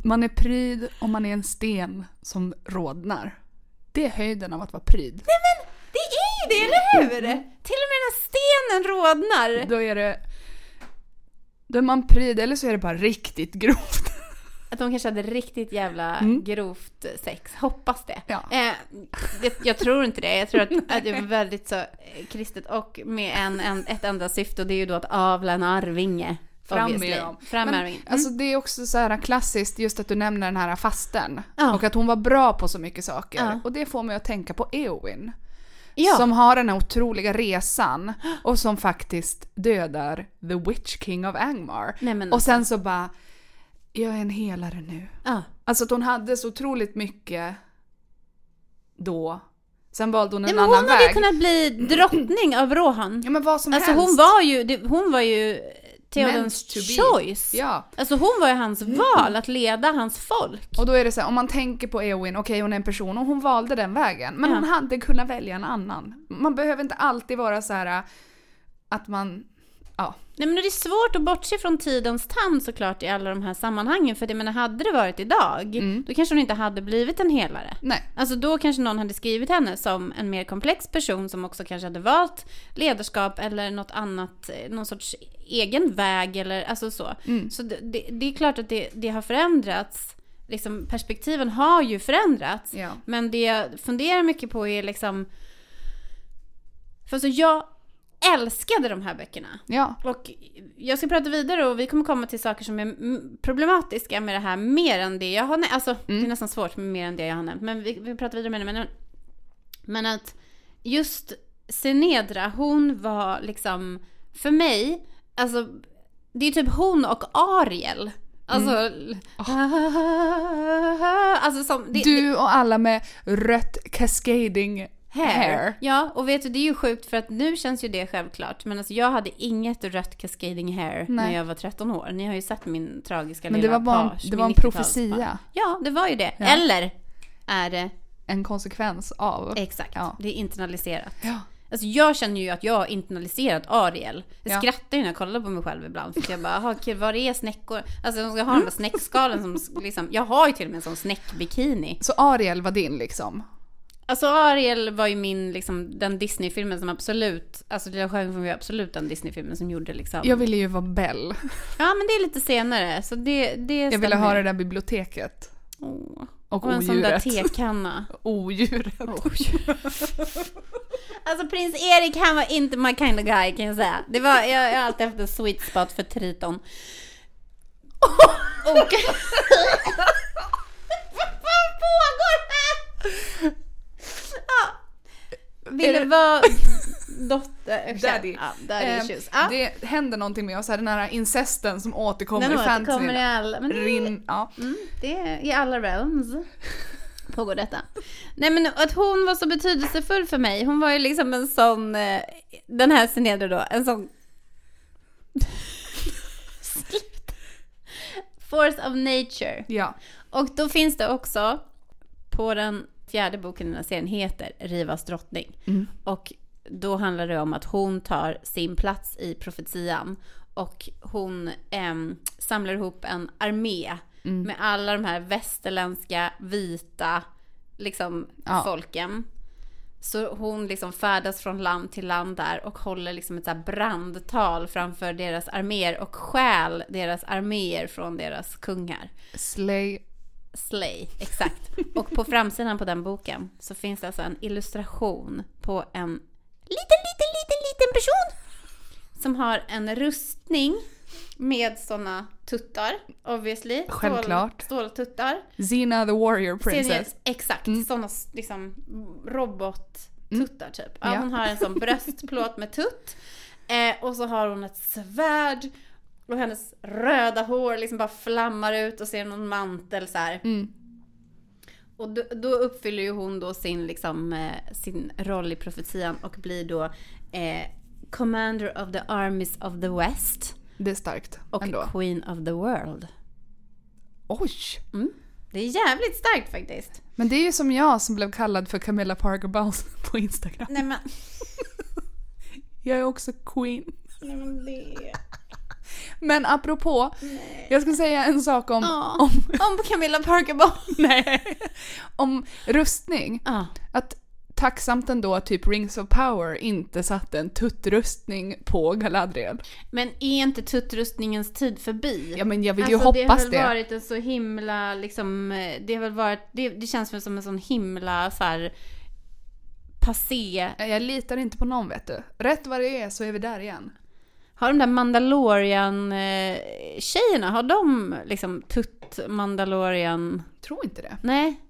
Man är pryd om man är en sten som rodnar. Det är höjden av att vara pryd. Det är ju det, eller hur? Till och med när stenen rodnar. Då är det... Då är man pryd, eller så är det bara riktigt grovt. Att de kanske hade riktigt jävla Mm. grovt sex. Hoppas det. Ja. Eh, det. Jag tror inte det. Jag tror att, att det är väldigt så eh, kristet och med en, en, ett enda syfte och det är ju då att avla en arvinge. Fram med dem. Fram med Men, arvingen. Mm. Alltså det är också så här klassiskt just att du nämner den här fasten. Ja. Och att hon var bra på så mycket saker. Ja. Och det får mig att tänka på Eowyn. Ja. Som har den här otroliga resan och som faktiskt dödar The Witch King of Angmar. Nej, men och sen så bara, jag är en helare nu. ja. Alltså att hon hade så otroligt mycket då. Sen valde hon en Nej, men annan hon hade väg. kunnat bli drottning av Rohan. Ja men vad som Alltså helst. hon var ju, hon var ju Theodens choice. Ja. Alltså hon var ju hans val att leda hans folk. Och då är det så här, om man tänker på Eowyn, okej hon är en person och hon valde den vägen. Men Ja. hon hade kunnat välja en annan. Man behöver inte alltid vara så här att man, ja. Nej men det är svårt att bortse från tidens tand såklart i alla de här sammanhangen. För det menar, hade det varit idag, Mm. då kanske hon inte hade blivit en helare. Nej. Alltså då kanske någon hade skrivit henne som en mer komplex person som också kanske hade valt ledarskap eller något annat, eh, någon sorts egen väg eller alltså så. Mm. Så det, det, det är klart att det, det har förändrats. Liksom, perspektiven har ju förändrats. Ja. Men det jag funderar mycket på är liksom... För alltså jag älskade de här böckerna. Ja. Och jag ska prata vidare och vi kommer komma till saker som är problematiska med det här mer än det jag har nämnt. Alltså det är nästan svårt med mer än det jag har nämnt. Men vi, vi pratar vidare med det. Men, men att just Senedra, hon var liksom för mig, alltså det är typ hon och Ariel. Alltså, alltså som, det, Du och alla med rött cascading Hair. hair. Ja, och vet du, det är ju sjukt för att nu känns ju det självklart. Men alltså jag hade inget rött cascading hair när Nej. jag var 13 år. Ni har ju sett min tragiska Men det lilla var bara en, page, det min var en 90-talspage. profetia. Ja, det var ju det. Ja. Eller är det En konsekvens av. exakt, Ja. det är internaliserat. Ja. Alltså jag känner ju att jag har internaliserat Ariel. Jag Ja. skrattar ju när jag kollar på mig själv ibland. För jag bara, "Jaha, okej, var är snäckor? Alltså de ska ha de där snäckskalen som liksom, jag har ju till och med en sån snäckbikini. Så Ariel var din liksom? Alltså Ariel var ju min, liksom, den Disney-filmen som absolut, alltså Lilla Sjöjungfrun var ju absolut den Disney-filmen som gjorde liksom. Jag ville ju vara Bell. Ja men det är lite senare, så det, det Jag ville ha det där biblioteket. Åh. Och, Och en sån där odjuret. tekanna. Odjuret. Alltså prins Erik han var inte my kind of guy kan jag säga. Det var, jag, jag har alltid haft en sweet spot för Triton. Och... Vad fan pågår här? Ja. Ville vara dotter... Daddy. Ja, daddy Eh, issues. Ja. Det händer någonting med oss här, den här incesten som återkommer Den i fantasy. återkommer i alla... Men det, Rin, ja. Mm, det är i alla realms pågår detta. Nej men att hon var så betydelsefull för mig. Hon var ju liksom en sån, eh, den här Senedra då, en sån... Force of nature. ja. Och då finns det också, på den fjärde boken i den här serien heter Rivas drottning. Mm. Och då handlar det om att hon tar sin plats i profetian. Och hon em, samlar ihop en armé Mm. med alla de här västerländska vita liksom, Ja. folken. Så hon liksom färdas från land till land där och håller liksom ett så brandtal framför deras arméer och stjäl deras arméer från deras kungar. Slay. Slay, exakt. Och på framsidan på den boken så finns det alltså en illustration på en liten, liten, liten, liten person som har en rustning med såna tuttar, obviously. Stål- Självklart. Ståltuttar. Xena the warrior princess. Exakt, såna liksom robottuttar typ. Ja, Ja. Hon har en sån bröstplåt med tutt. Eh, och så har hon ett svärd. Och hennes röda hår liksom bara flammar ut och ser någon mantel så. Mm. Och då, då uppfyller ju hon då sin, liksom, eh, sin roll i profetian och blir då eh, Commander of the Armies of the West Det är starkt och ändå. Queen of the World. Oj! Det är jävligt starkt faktiskt. Men det är ju som jag som blev kallad för Camilla Parker Bowles på Instagram. Nej men, Jag är också queen. nej men det... Men apropå, jag ska säga en sak om, Ja. om, Om Camilla Parker Bowles. nej, om rustning. Ja. Att tacksamt ändå att typ Rings of Power inte satte en tuttrustning på Galadriel. Men är inte tuttrustningens tid förbi? Ja men jag vill ju alltså, det har hoppas väl det. varit en så himla, liksom, eh, det har väl varit, det, det känns väl som en sån himla så här passé. Jag litar inte på någon vet du. Rätt vad det är så är vi där igen. Har de där Mandalorian-tjejerna, har de liksom tutt-Mandalorian? Tror inte det. Nej,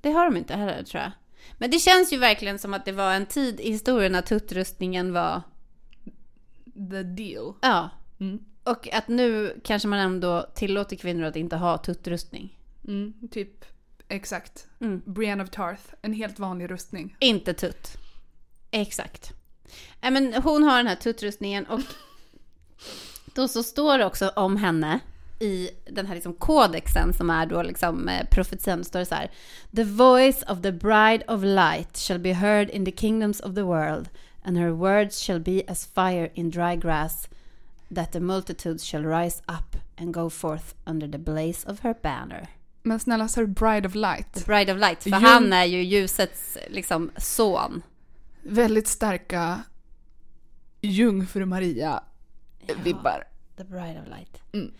det har de inte heller tror jag. Men det känns ju verkligen som att det var en tid i historien när tuttrustningen var, The deal. ja. Mm. Och att nu kanske man ändå tillåter kvinnor att inte ha tuttrustning. Mm, typ, exakt. Mm. Brienne of Tarth, en helt vanlig rustning. Inte tutt. Exakt. Nej, men hon har den här tuttrustningen och då så står det också om henne i den här liksom kodexen som är då liksom eh, profetian står det så här. The voice of the bride of light shall be heard in the kingdoms of the world and her words shall be as fire in dry grass that the multitudes shall rise up and go forth under the blaze of her banner. Men snälla så Bride of The Light. bride of light, för Jo. han är ju ljusets liksom son. Väldigt starka Jungfru Maria-vibbar. The Bride of Light. Mm.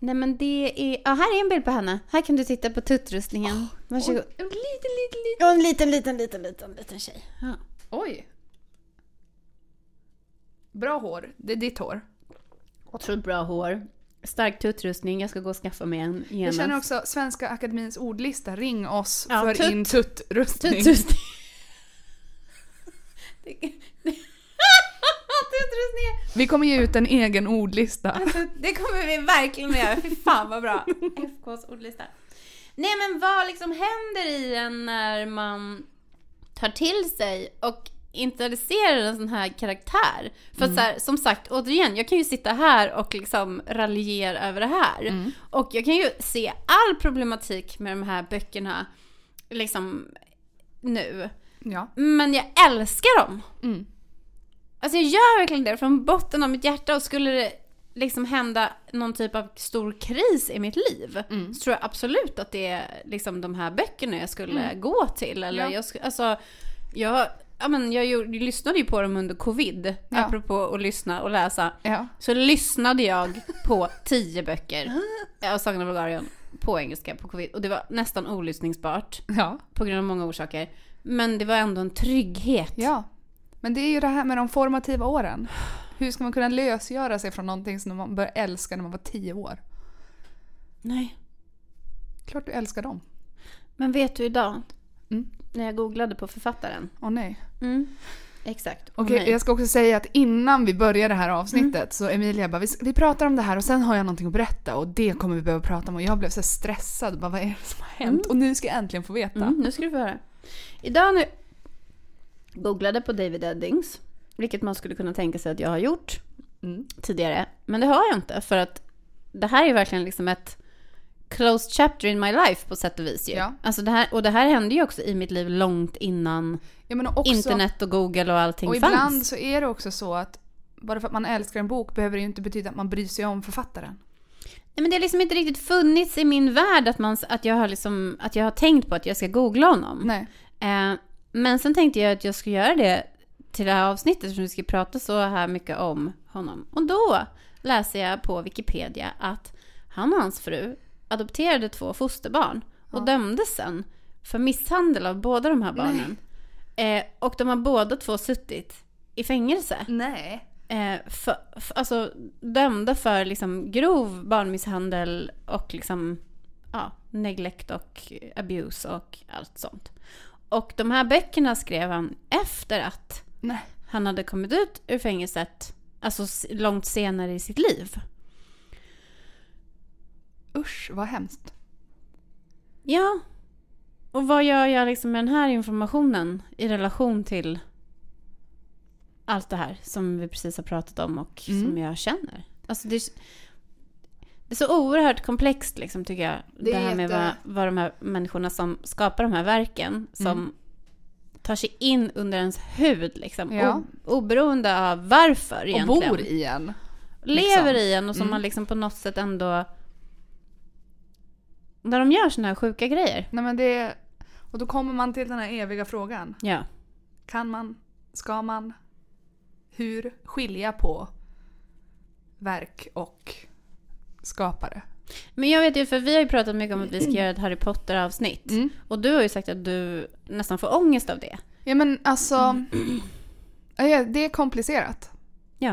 Nej men det är, ja här är en bild på henne. Här kan du titta på tuttrustningen. Varsågod. En liten, liten, liten. En liten, liten, liten, liten, liten tjej. Ja. Oj. Bra hår. Det är ditt hår. Otroligt bra hår. Stark tuttrustning. Jag ska gå och skaffa mig en Jag genast. känner också Svenska Akademins ordlista, ring oss Ja, för tutt. in tuttrustning. Tuttrustning. Tuttrustning. Vi kommer ge ut en egen ordlista. Alltså, det kommer vi verkligen att göra. Fy fan vad bra. FKs ordlista. Nej men vad liksom händer i en när man tar till sig och introducerar en sån här karaktär? För att så här, som sagt, återigen, jag kan ju sitta här och liksom raljera över det här. Och jag kan ju se all problematik med de här böckerna liksom nu. Ja. Men jag älskar dem. Mm. Alltså jag gör verkligen det från botten av mitt hjärta och skulle det liksom hända någon typ av stor kris i mitt liv Mm. så tror jag absolut att det är liksom de här böckerna jag skulle gå till. Eller Ja. jag, alltså, jag, ja, men jag, jag lyssnade ju på dem under covid, Ja. apropå att lyssna och läsa. Ja. Så lyssnade jag på tio böcker av Sagan om Bulgarien på engelska på covid. Och det var nästan olyssningsbart Ja. på grund av många orsaker. Men det var ändå en trygghet. ja. Men det är ju det här med de formativa åren. Hur ska man kunna lösgöra sig från någonting som man började älska när man var tio år? Nej. Klart du älskar dem. Men vet du idag, Mm. när jag googlade på författaren. Åh nej. Mm. Exakt. Åh, nej. jag ska också säga att innan vi börjar det här avsnittet så Emilia bara, vi, vi pratar om det här och sen har jag någonting att berätta och det kommer vi behöva prata om och jag blev så stressad, bara vad är det som har hänt? Och nu ska jag äntligen få veta. Mm, nu ska du få höra. Idag när googlade på David Eddings, vilket man skulle kunna tänka sig att jag har gjort Mm. tidigare. Men det har jag inte för att det här är verkligen liksom ett closed chapter in my life på sätt och vis ju. Ja. Alltså det här, och det här hände ju också i mitt liv långt innan Ja, också, internet och Google och allting och fanns. ibland så är det också så att bara för att man älskar en bok behöver det ju inte betyda att man bryr sig om författaren. Nej, men det har liksom inte riktigt funnits i min värld att, man, att, jag har liksom, att jag har tänkt på att jag ska googla honom. Nej. Eh, men sen tänkte jag att jag ska göra det till det här avsnittet eftersom vi ska prata så här mycket om honom. Och då läser jag på Wikipedia att han och hans fru adopterade två fosterbarn och dömdes sen för misshandel av båda de här barnen. Eh, och de har båda två suttit i fängelse. Nej. Eh, för, för, alltså dömda för liksom grov barnmisshandel och liksom ja, neglect och abuse och allt sånt. Och de här böckerna skrev han efter att Nej. han hade kommit ut ur fängelset, alltså långt senare i sitt liv. Usch, vad hemskt. Ja. Och vad gör jag liksom med den här informationen i relation till allt det här som vi precis har pratat om och Mm. som jag känner? Alltså det, det är så oerhört komplext liksom tycker jag. Det Det, är här med vad, jätte- vad de här människorna som skapar de här verken som Mm. tar sig in under ens hud liksom. Ja. Oberoende av varför Och egentligen. bor i en. lever liksom. i en och som Mm. man liksom på något sätt ändå... Där de gör såna här sjuka grejer. Nej men det... Och då kommer man till den här eviga frågan. Ja. Kan man, ska man, hur skilja på verk och skapare? Men jag vet ju, för vi har ju pratat mycket om att vi ska göra ett Harry Potter-avsnitt. Mm. Och du har ju sagt att du nästan får ångest av det. Ja men alltså, ja, det är komplicerat. Ja.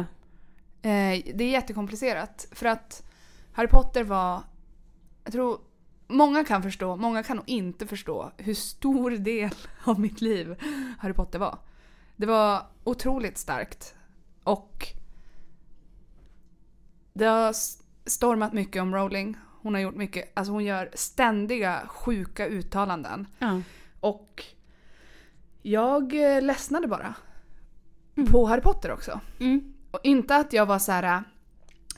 Eh, det är jättekomplicerat. För att Harry Potter var, jag tror många kan förstå, många kan nog inte förstå hur stor del av mitt liv Harry Potter var. Det var otroligt starkt. Och det har stormat mycket om Rowling. Hon har gjort mycket, alltså hon gör ständiga sjuka uttalanden. Ja. Och jag eh, ledsnade bara. Mm. På Harry Potter också. Mm. Och inte att jag var så här.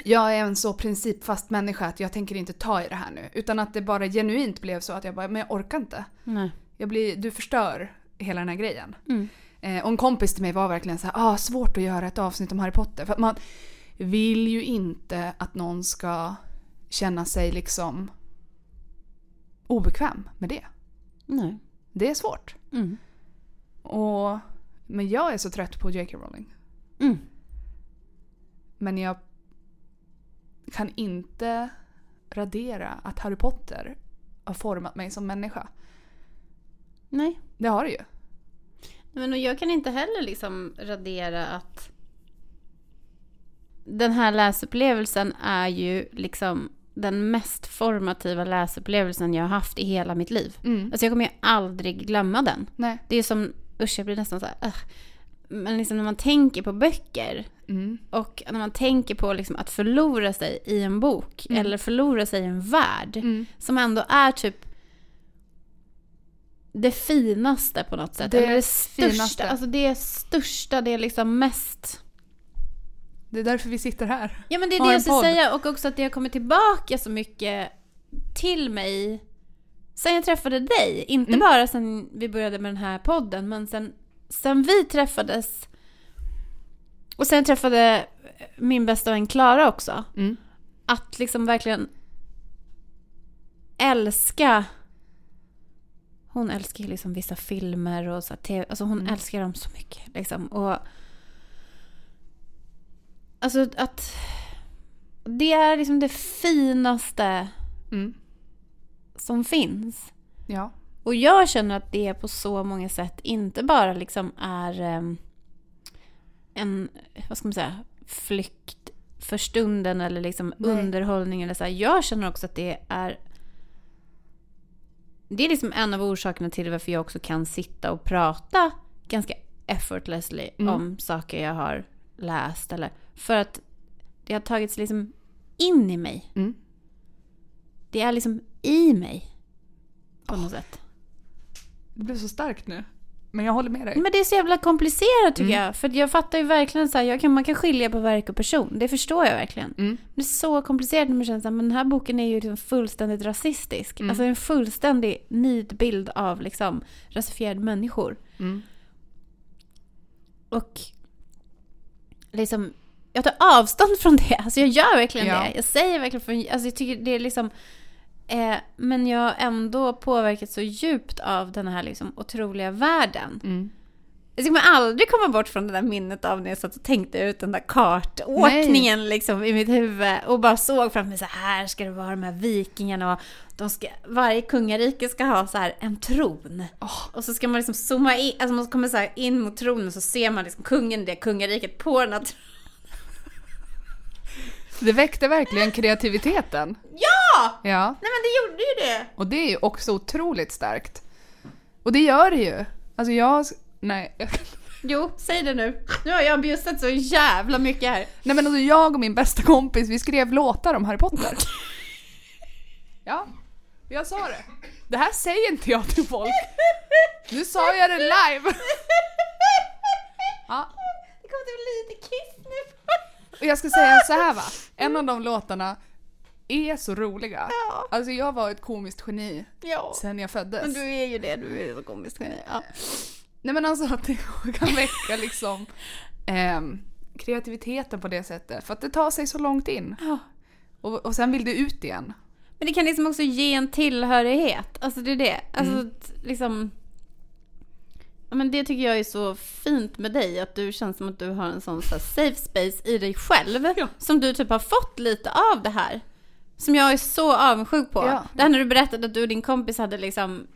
Jag är en så principfast människa att jag tänker inte ta i det här nu. Utan att det bara genuint blev så att jag bara, men jag orkar inte. Nej. Jag blir, du förstör hela den här grejen. Mm. Eh, och en kompis till mig var verkligen så här, ah, svårt att göra ett avsnitt om Harry Potter. För man vill ju inte att någon ska känna sig liksom obekväm med det. Nej. Det är svårt. Mm. Och, men jag är så trött på J.K. Rowling. Mm. Men jag kan inte radera att Harry Potter har format mig som människa. Nej. Det har det ju. Men och jag kan inte heller liksom radera att den här läsupplevelsen är ju liksom den mest formativa läsupplevelsen jag har haft i hela mitt liv. Mm. Alltså jag kommer ju aldrig glömma den. Nej. Det är som, usch jag blir nästan så här, "Ugh." Men liksom när man tänker på böcker Mm. och när man tänker på liksom att förlora sig i en bok Mm. eller förlora sig i en värld Mm. som ändå är typ det finaste på något sätt. Det Eller det största. finaste. Alltså det största, det är liksom mest... Det är därför vi sitter här. Ja men det är det jag ska säga och också att det har kommit tillbaka så mycket till mig sen jag träffade dig. Inte Mm. bara sen vi började med den här podden men sen, sen vi träffades och sen träffade min bästa vän Klara också. Mm. Att liksom verkligen älska hon älskar ju liksom vissa filmer och så TV, alltså hon Mm. älskar dem så mycket liksom. Och alltså att det är liksom det finaste Mm. som finns. Ja. Och jag känner att det på så många sätt inte bara liksom är em, en, vad ska man säga, flykt för stunden eller liksom Nej. underhållning eller så här. Jag känner också att det är det är liksom en av orsakerna till varför jag också kan sitta och prata ganska effortlessly Mm. om saker jag har läst eller för att det har tagits liksom in i mig. Mm. Det är liksom i mig på något sätt. Det blev så starkt nu. Men jag håller med dig. Men det är så jävla komplicerat tycker Mm. jag. För jag fattar ju verkligen så här, jag kan, man kan skilja på verk och person. Det förstår jag verkligen. Mm. Det är så komplicerat när man känner så här, men den här boken är ju liksom fullständigt rasistisk. Mm. Alltså en fullständig nidbild av liksom rasifierade människor. Mm. Och liksom, jag tar avstånd från det. Alltså jag gör verkligen Ja. det. Jag säger verkligen från, alltså jag tycker det är liksom eh, men jag har ändå påverkats så djupt av den här liksom otroliga världen. Mm. Jag kommer aldrig komma bort från det där minnet av när jag satt och tänkte ut den där kartåkningen liksom i mitt huvud och bara såg framför mig så här ska det vara de här vikingarna och de ska, varje kungarike ska ha så här en tron. Åh. Och så ska man liksom zooma in, alltså man kommer så in mot tronen så ser man liksom kungen i det kungariket på den här tronen. Det väckte verkligen kreativiteten. Ja! Ja. Nej men det gjorde ju det! Och det är ju också otroligt starkt. Och det gör det ju. Alltså jag... Nej. Jo, säg det nu. Nu har jag bjussat så jävla mycket här. Nej men alltså jag och min bästa kompis, vi skrev låtar om Harry Potter. Ja, jag sa det. Det här säger inte jag till folk. Nu sa jag det live. Ja, Det kommer bli lite kiss nu. och jag ska säga så här va. En av de låtarna är så roliga. Ja. Alltså jag var ett komiskt geni Ja. sen jag föddes. Men du är ju det, du är så komisk. Ja. Nej men alltså att det kan väcka liksom ehm, kreativiteten på det sättet. För att det tar sig så långt in. Ja. Och, och sen vill det ut igen. Men det kan liksom också ge en tillhörighet. Alltså det är det. Alltså Mm. liksom... Men det tycker jag är så fint med dig. Att du känns som att du har en sån så safe space i dig själv. Ja. Som du typ har fått lite av det här. Som jag är så avundsjuk på. Ja. Det här när du berättade att du och din kompis hade liksom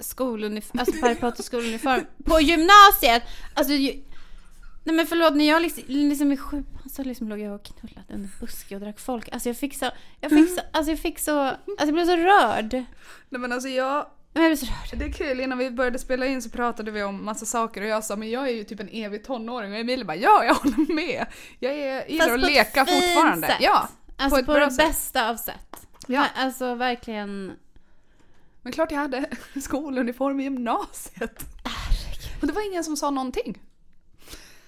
skoluniform, alltså Potter skoluniform på gymnasiet. Alltså, ju... nej men förlåt, när jag liksom, liksom i sjuan så liksom låg jag och knullade under buske och drack folk. Alltså jag fick så, jag fick så, alltså jag fick så, alltså jag blev så rörd. Nej men alltså jag, Men jag blev så rörd. det är kul, innan vi började spela in så pratade vi om massa saker och jag sa men jag är ju typ en evig tonåring och Emilie bara ja, jag håller med. Jag är, gillar Fast att på ett leka fint fortfarande. sätt. Ja, Alltså ett på, bra det sätt. bästa av sätt. Ja. Alltså verkligen. Men klart jag hade skoluniform i gymnasiet. Och det var ingen som sa någonting.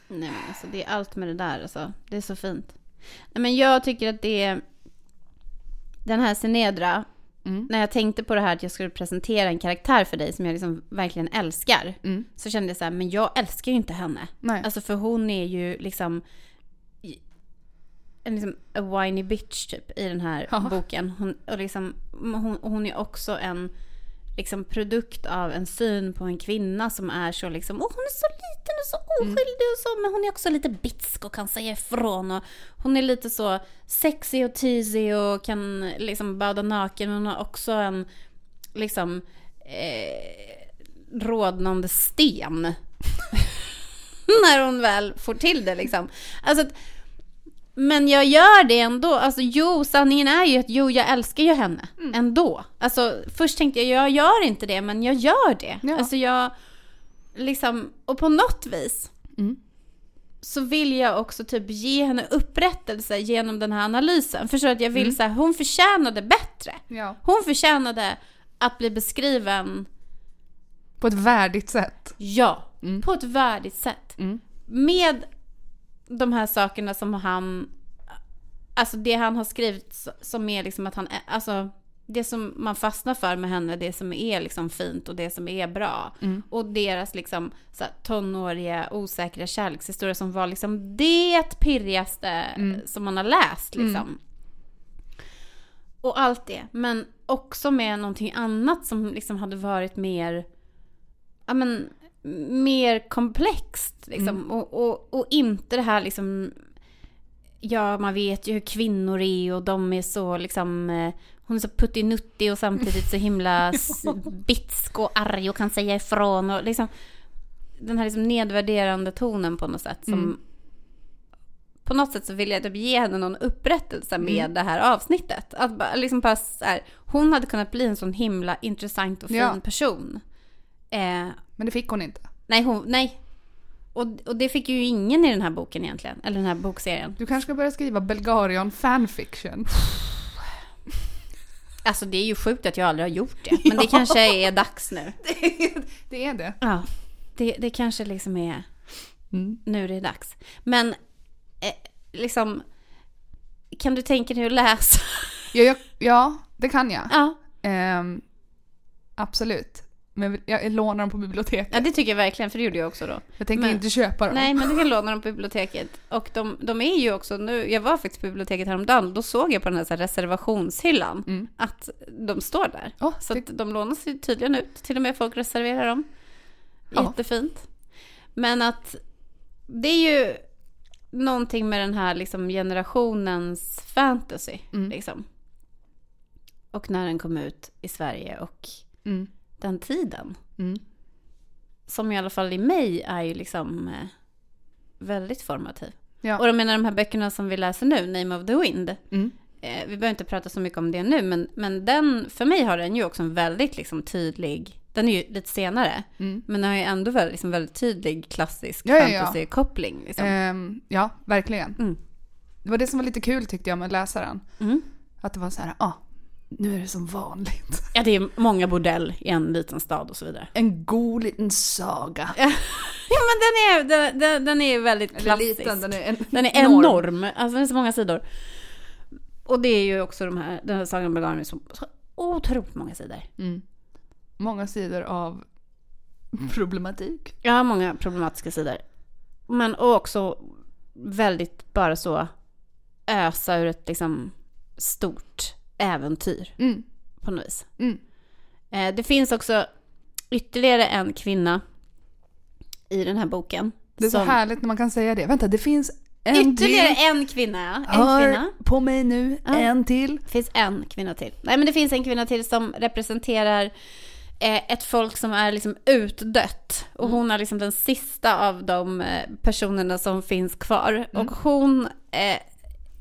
Nej men alltså det är allt med det där alltså. Det är så fint. Nej men jag tycker att det är... Den här Sinedra, Mm. när jag tänkte på det här att jag skulle presentera en karaktär för dig som jag liksom verkligen älskar. Mm. Så kände jag så här, men jag älskar ju inte henne. Nej. Alltså för hon är ju liksom... En liksom a whiny bitch typ i den här Ja. boken. Hon, och liksom, hon, hon är också en liksom produkt av en syn på en kvinna som är så liksom, åh hon är så liten och så oskyldig och så, men hon är också lite bitsk och kan säga ifrån och hon är lite så sexy och teasy och kan liksom bada naken, men hon har också en liksom eh, rodnande sten. När hon väl får till det liksom. Alltså att, men jag gör det ändå. Alltså jo, sanningen är ju att jo, jag älskar ju henne ändå. Alltså först tänkte jag, jag gör inte det, men jag gör det. Ja. Alltså jag, liksom, och på något vis Mm. så vill jag också typ ge henne upprättelse genom den här analysen. Förstår? Att jag vill så här, hon förtjänade bättre. Ja. Hon förtjänade att bli beskriven, På ett värdigt sätt. ja, Mm. på ett värdigt sätt. Mm. Med de här sakerna som han, alltså det han har skrivit som är liksom att han, alltså det som man fastnar för med henne, det som är liksom fint och det som är bra. Mm. Och deras liksom så här, tonåriga osäkra kärlekshistoria som var liksom det pirrigaste Mm. som man har läst liksom. Och allt det. Men också med någonting annat som liksom hade varit mer, ja men, mer komplext liksom. Och, och, och inte det här liksom, ja man vet ju hur kvinnor är och de är så liksom, eh, hon är så puttinuttig och samtidigt så himla bitsk och arg och kan säga ifrån och liksom den här liksom nedvärderande tonen på något sätt som Mm. på något sätt så vill jag typ ge henne någon upprättelse med det här avsnittet. Att bara, liksom bara här, hon hade kunnat bli en sån himla intressant och fin Ja. person. Eh, Men det fick hon inte. nej, hon, nej. Och, och det fick ju ingen i den här boken egentligen, eller den här bokserien. Du kanske ska börja skriva Belgarion fanfiction. Alltså det är ju sjukt att jag aldrig har gjort det, men det kanske är dags nu. det är det. Ja, det, det kanske liksom är, Mm. nu är det dags. Men eh, liksom, kan du tänka dig att läsa? Ja, jag, ja, det kan jag. Ja, Ehm, absolut. Men jag lånar dem på biblioteket. ja, det tycker jag verkligen, för det gjorde jag också då. Jag tänker men- inte köpa dem. Nej, men du kan låna dem på biblioteket. Och de, de är ju också nu, jag var faktiskt på biblioteket häromdagen, då såg jag på den här, så här reservationshyllan Mm. att de står där. Åh, Så det- de lånas ju tydligen ut, till och med folk reserverar dem. Ja. Jättefint. Men att det är ju någonting med den här liksom generationens fantasy. Mm. Liksom. Och när den kom ut i Sverige och Mm. Den tiden. Mm. Som i alla fall i mig är ju liksom eh, väldigt formativ. Ja. Och jag menar de här böckerna som vi läser nu, Name of the Wind. Mm. Eh, vi behöver inte prata så mycket om det nu, men, men den, för mig har den ju också en väldigt liksom, tydlig, den är ju lite senare, Mm. men den har ju ändå väldigt, liksom, väldigt tydlig klassisk Ja, ja, ja. fantasy-koppling. Liksom. Ehm, ja, verkligen. Mm. Det var det som var lite kul tyckte jag med läsaren. Mm. Att det var så här, ah, nu är det som vanligt. Ja, det är många bordell i en liten stad och så vidare. En god liten saga. Ja, men den är, den, den, den är väldigt klassisk. liten, den är, en, Den är enorm. Alltså den är så många sidor. Och det är ju också de här, den här Sagan om Bulgarien är så, otroligt många sidor. Mm. Många sidor av problematik. Har många problematiska sidor. Men också väldigt bara så ösa ur ett liksom stort äventyr Mm. på något vis. Mm. Eh, det finns också ytterligare en kvinna i den här boken. Det är så som- härligt när man kan säga det. Vänta, det finns en Ytterligare till. en kvinna, ja. En Hör kvinna. på mig nu, Ja. en till. Det finns en kvinna till. Nej men det finns en kvinna till som representerar eh, ett folk som är liksom utdött. Och Mm. hon är liksom den sista av de eh, personerna som finns kvar. Mm. Och hon eh,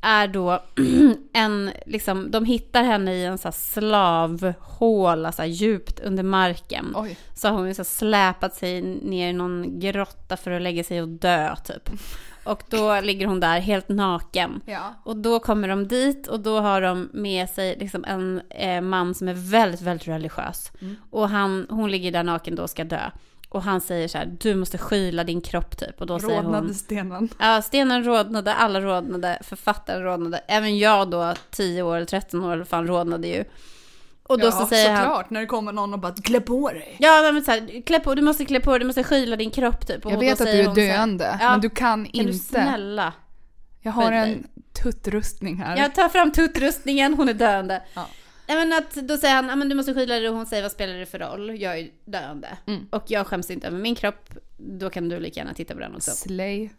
är då en, liksom, de hittar henne i en så slavhåla så djupt under marken. Oj. Så har hon så släpat sig ner i någon grotta för att lägga sig och dö typ. Och då ligger hon där helt naken. Ja. Och då kommer de dit och då har de med sig liksom en eh, man som är väldigt, väldigt religiös. Mm. Och han, hon ligger där naken då och ska dö. Och han säger så här, du måste skyla din kropp typ. Och då säger Rodnade hon, stenen. ja stenen rodnade, alla rodnade, författaren rodnade. Även jag då, 10 år eller 13 år fan rodnade ju. Och då ja, så säger han, såklart. När det kommer någon och bara klä på dig. ja men så här, klä på, du måste klä på dig, du måste skyla din kropp typ. Och Jag vet att du säger är så här, döende, Ja. men du kan, Kan du inte. snälla? Jag har en tuttrustning här. Jag tar fram tuttrustningen, hon är döende. Ja. Men att, då säger han, "Ja, men du måste skyla dig och hon säger vad spelar det för roll? Jag är döende. Mm. Och jag skäms inte över min kropp, då kan du lika gärna titta på den också. Slay.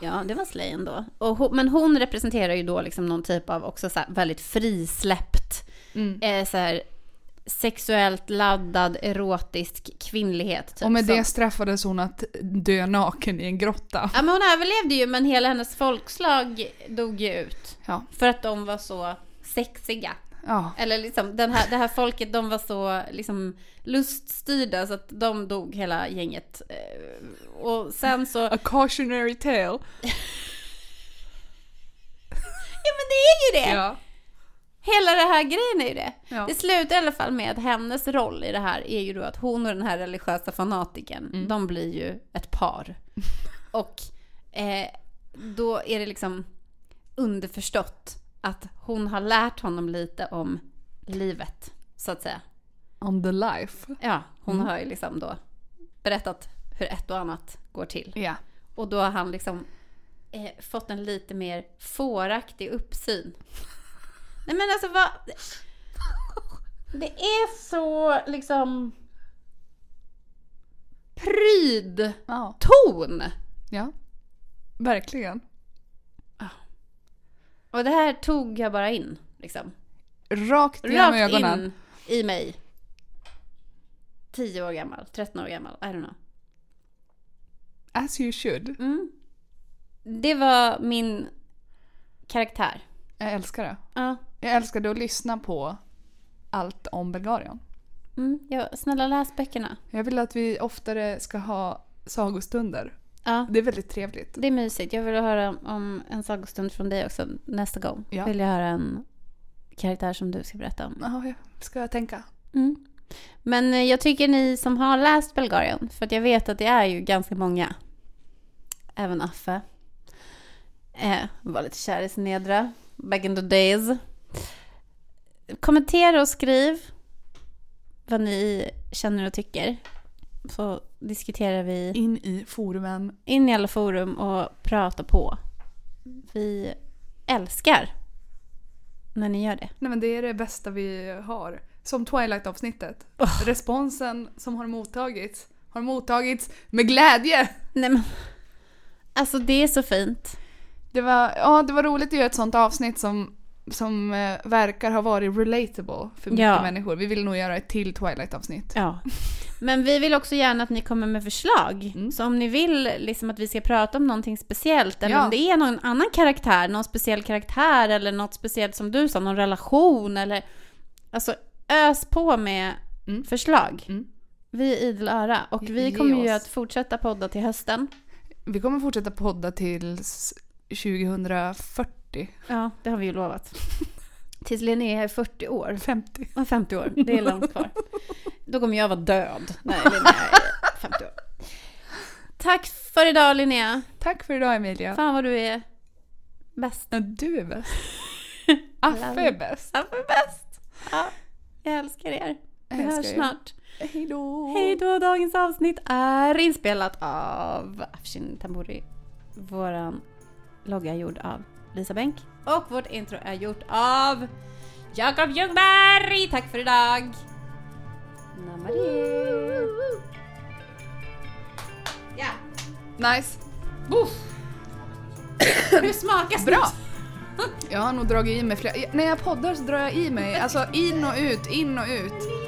Ja, det var Slay ändå. Och hon, men hon representerar ju då liksom någon typ av också så väldigt frisläppt, Mm. eh, så här sexuellt laddad, erotisk kvinnlighet. Typ, Och med det straffades hon att dö naken i en grotta. Ja, men hon överlevde ju, men hela hennes folkslag dog ju ut. Ja. För att de var så sexiga. Ja. Eller liksom, den här, det här folket, de var så liksom luststyrda så att de dog hela gänget. Eh, Och sen så... A cautionary tale. Ja men det är ju det! Ja. Hela det här grejen är ju det. Ja. Det slutar i alla fall med att hennes roll i det här är ju då att hon och den här religiösa fanatiken, Mm. de blir ju ett par. Och eh, då är det liksom underförstått att hon har lärt honom lite om livet, så att säga. On the life. Ja, hon Mm. har ju liksom då berättat hur ett och annat går till. Ja. Och då har han liksom eh, fått en lite mer fåraktig uppsyn. Nej men alltså vad... Det är så liksom... Pryd ton. Ja. Verkligen. Och det här tog jag bara in. Liksom. Rakt genom Rakt ögonen. in i mig. 10 år gammal, 13 år gammal, I don't know. As you should. Mm. Det var min karaktär. Jag älskar det. Ja. Jag älskade att lyssna på allt om Bulgarien. Mm. ja. Snälla läs böckerna. Jag vill att vi oftare ska ha sagostunder. Ja. Det är väldigt trevligt. Det är mysigt. Jag vill höra om en sagostund från dig också nästa gång. Ja. Vill jag höra en karaktär som du ska berätta om. Ja, jag ska jag tänka. Mm. Men eh, jag tycker ni som har läst Belgarien, för att jag vet att det är ju ganska många. Även Affe. Eh, var lite kär i sin nedra. Back in the days. Kommentera och skriv vad ni känner och tycker. Så diskuterar vi In i forumen. in i alla forum och prata på. Vi älskar när ni gör det. Nej men det är det bästa vi har. Som Twilight-avsnittet. Responsen som har mottagits har mottagits med glädje. Nej men, alltså det är så fint. Det var, ja, det var roligt att göra ett sånt avsnitt som, som eh, verkar ha varit relatable för mycket Ja. människor. Vi vill nog göra ett till Twilight-avsnitt. Ja. Men vi vill också gärna att ni kommer med förslag. Mm. Så om ni vill liksom att vi ska prata om någonting speciellt, eller Ja. om det är någon annan karaktär, någon speciell karaktär, eller något speciellt som du sa, någon relation, eller... Alltså ös på med Mm. förslag. Mm. Vi är idel öra. Och vi Ge kommer ju oss. att fortsätta podda till hösten. Vi kommer fortsätta podda tills 2040. Ja, det har vi ju lovat. Tills Linnea är 40 år. 50. Ja, 50 år, det är långt kvar. Då kommer jag vara död när Linnea är 50 år. Tack för idag Linnea. Tack för idag Emilia. Fan vad du är bäst. Ja, Du är bäst. Affe är bäst. Ja, för bäst. Ja, jag älskar er. Vi hörs er. snart. Hej då. Hej då, dagens avsnitt är inspelat av Afshin Tamburi, våran logga är gjord av Lisa Bänk. Och vårt intro är gjort av Jakob Ljungberg! Tack för idag! Namaste. Ja, Nice. hur smakas Bra! Jag har nog dragit i mig flera... När jag poddar så drar jag i mig, alltså in och ut, in och ut.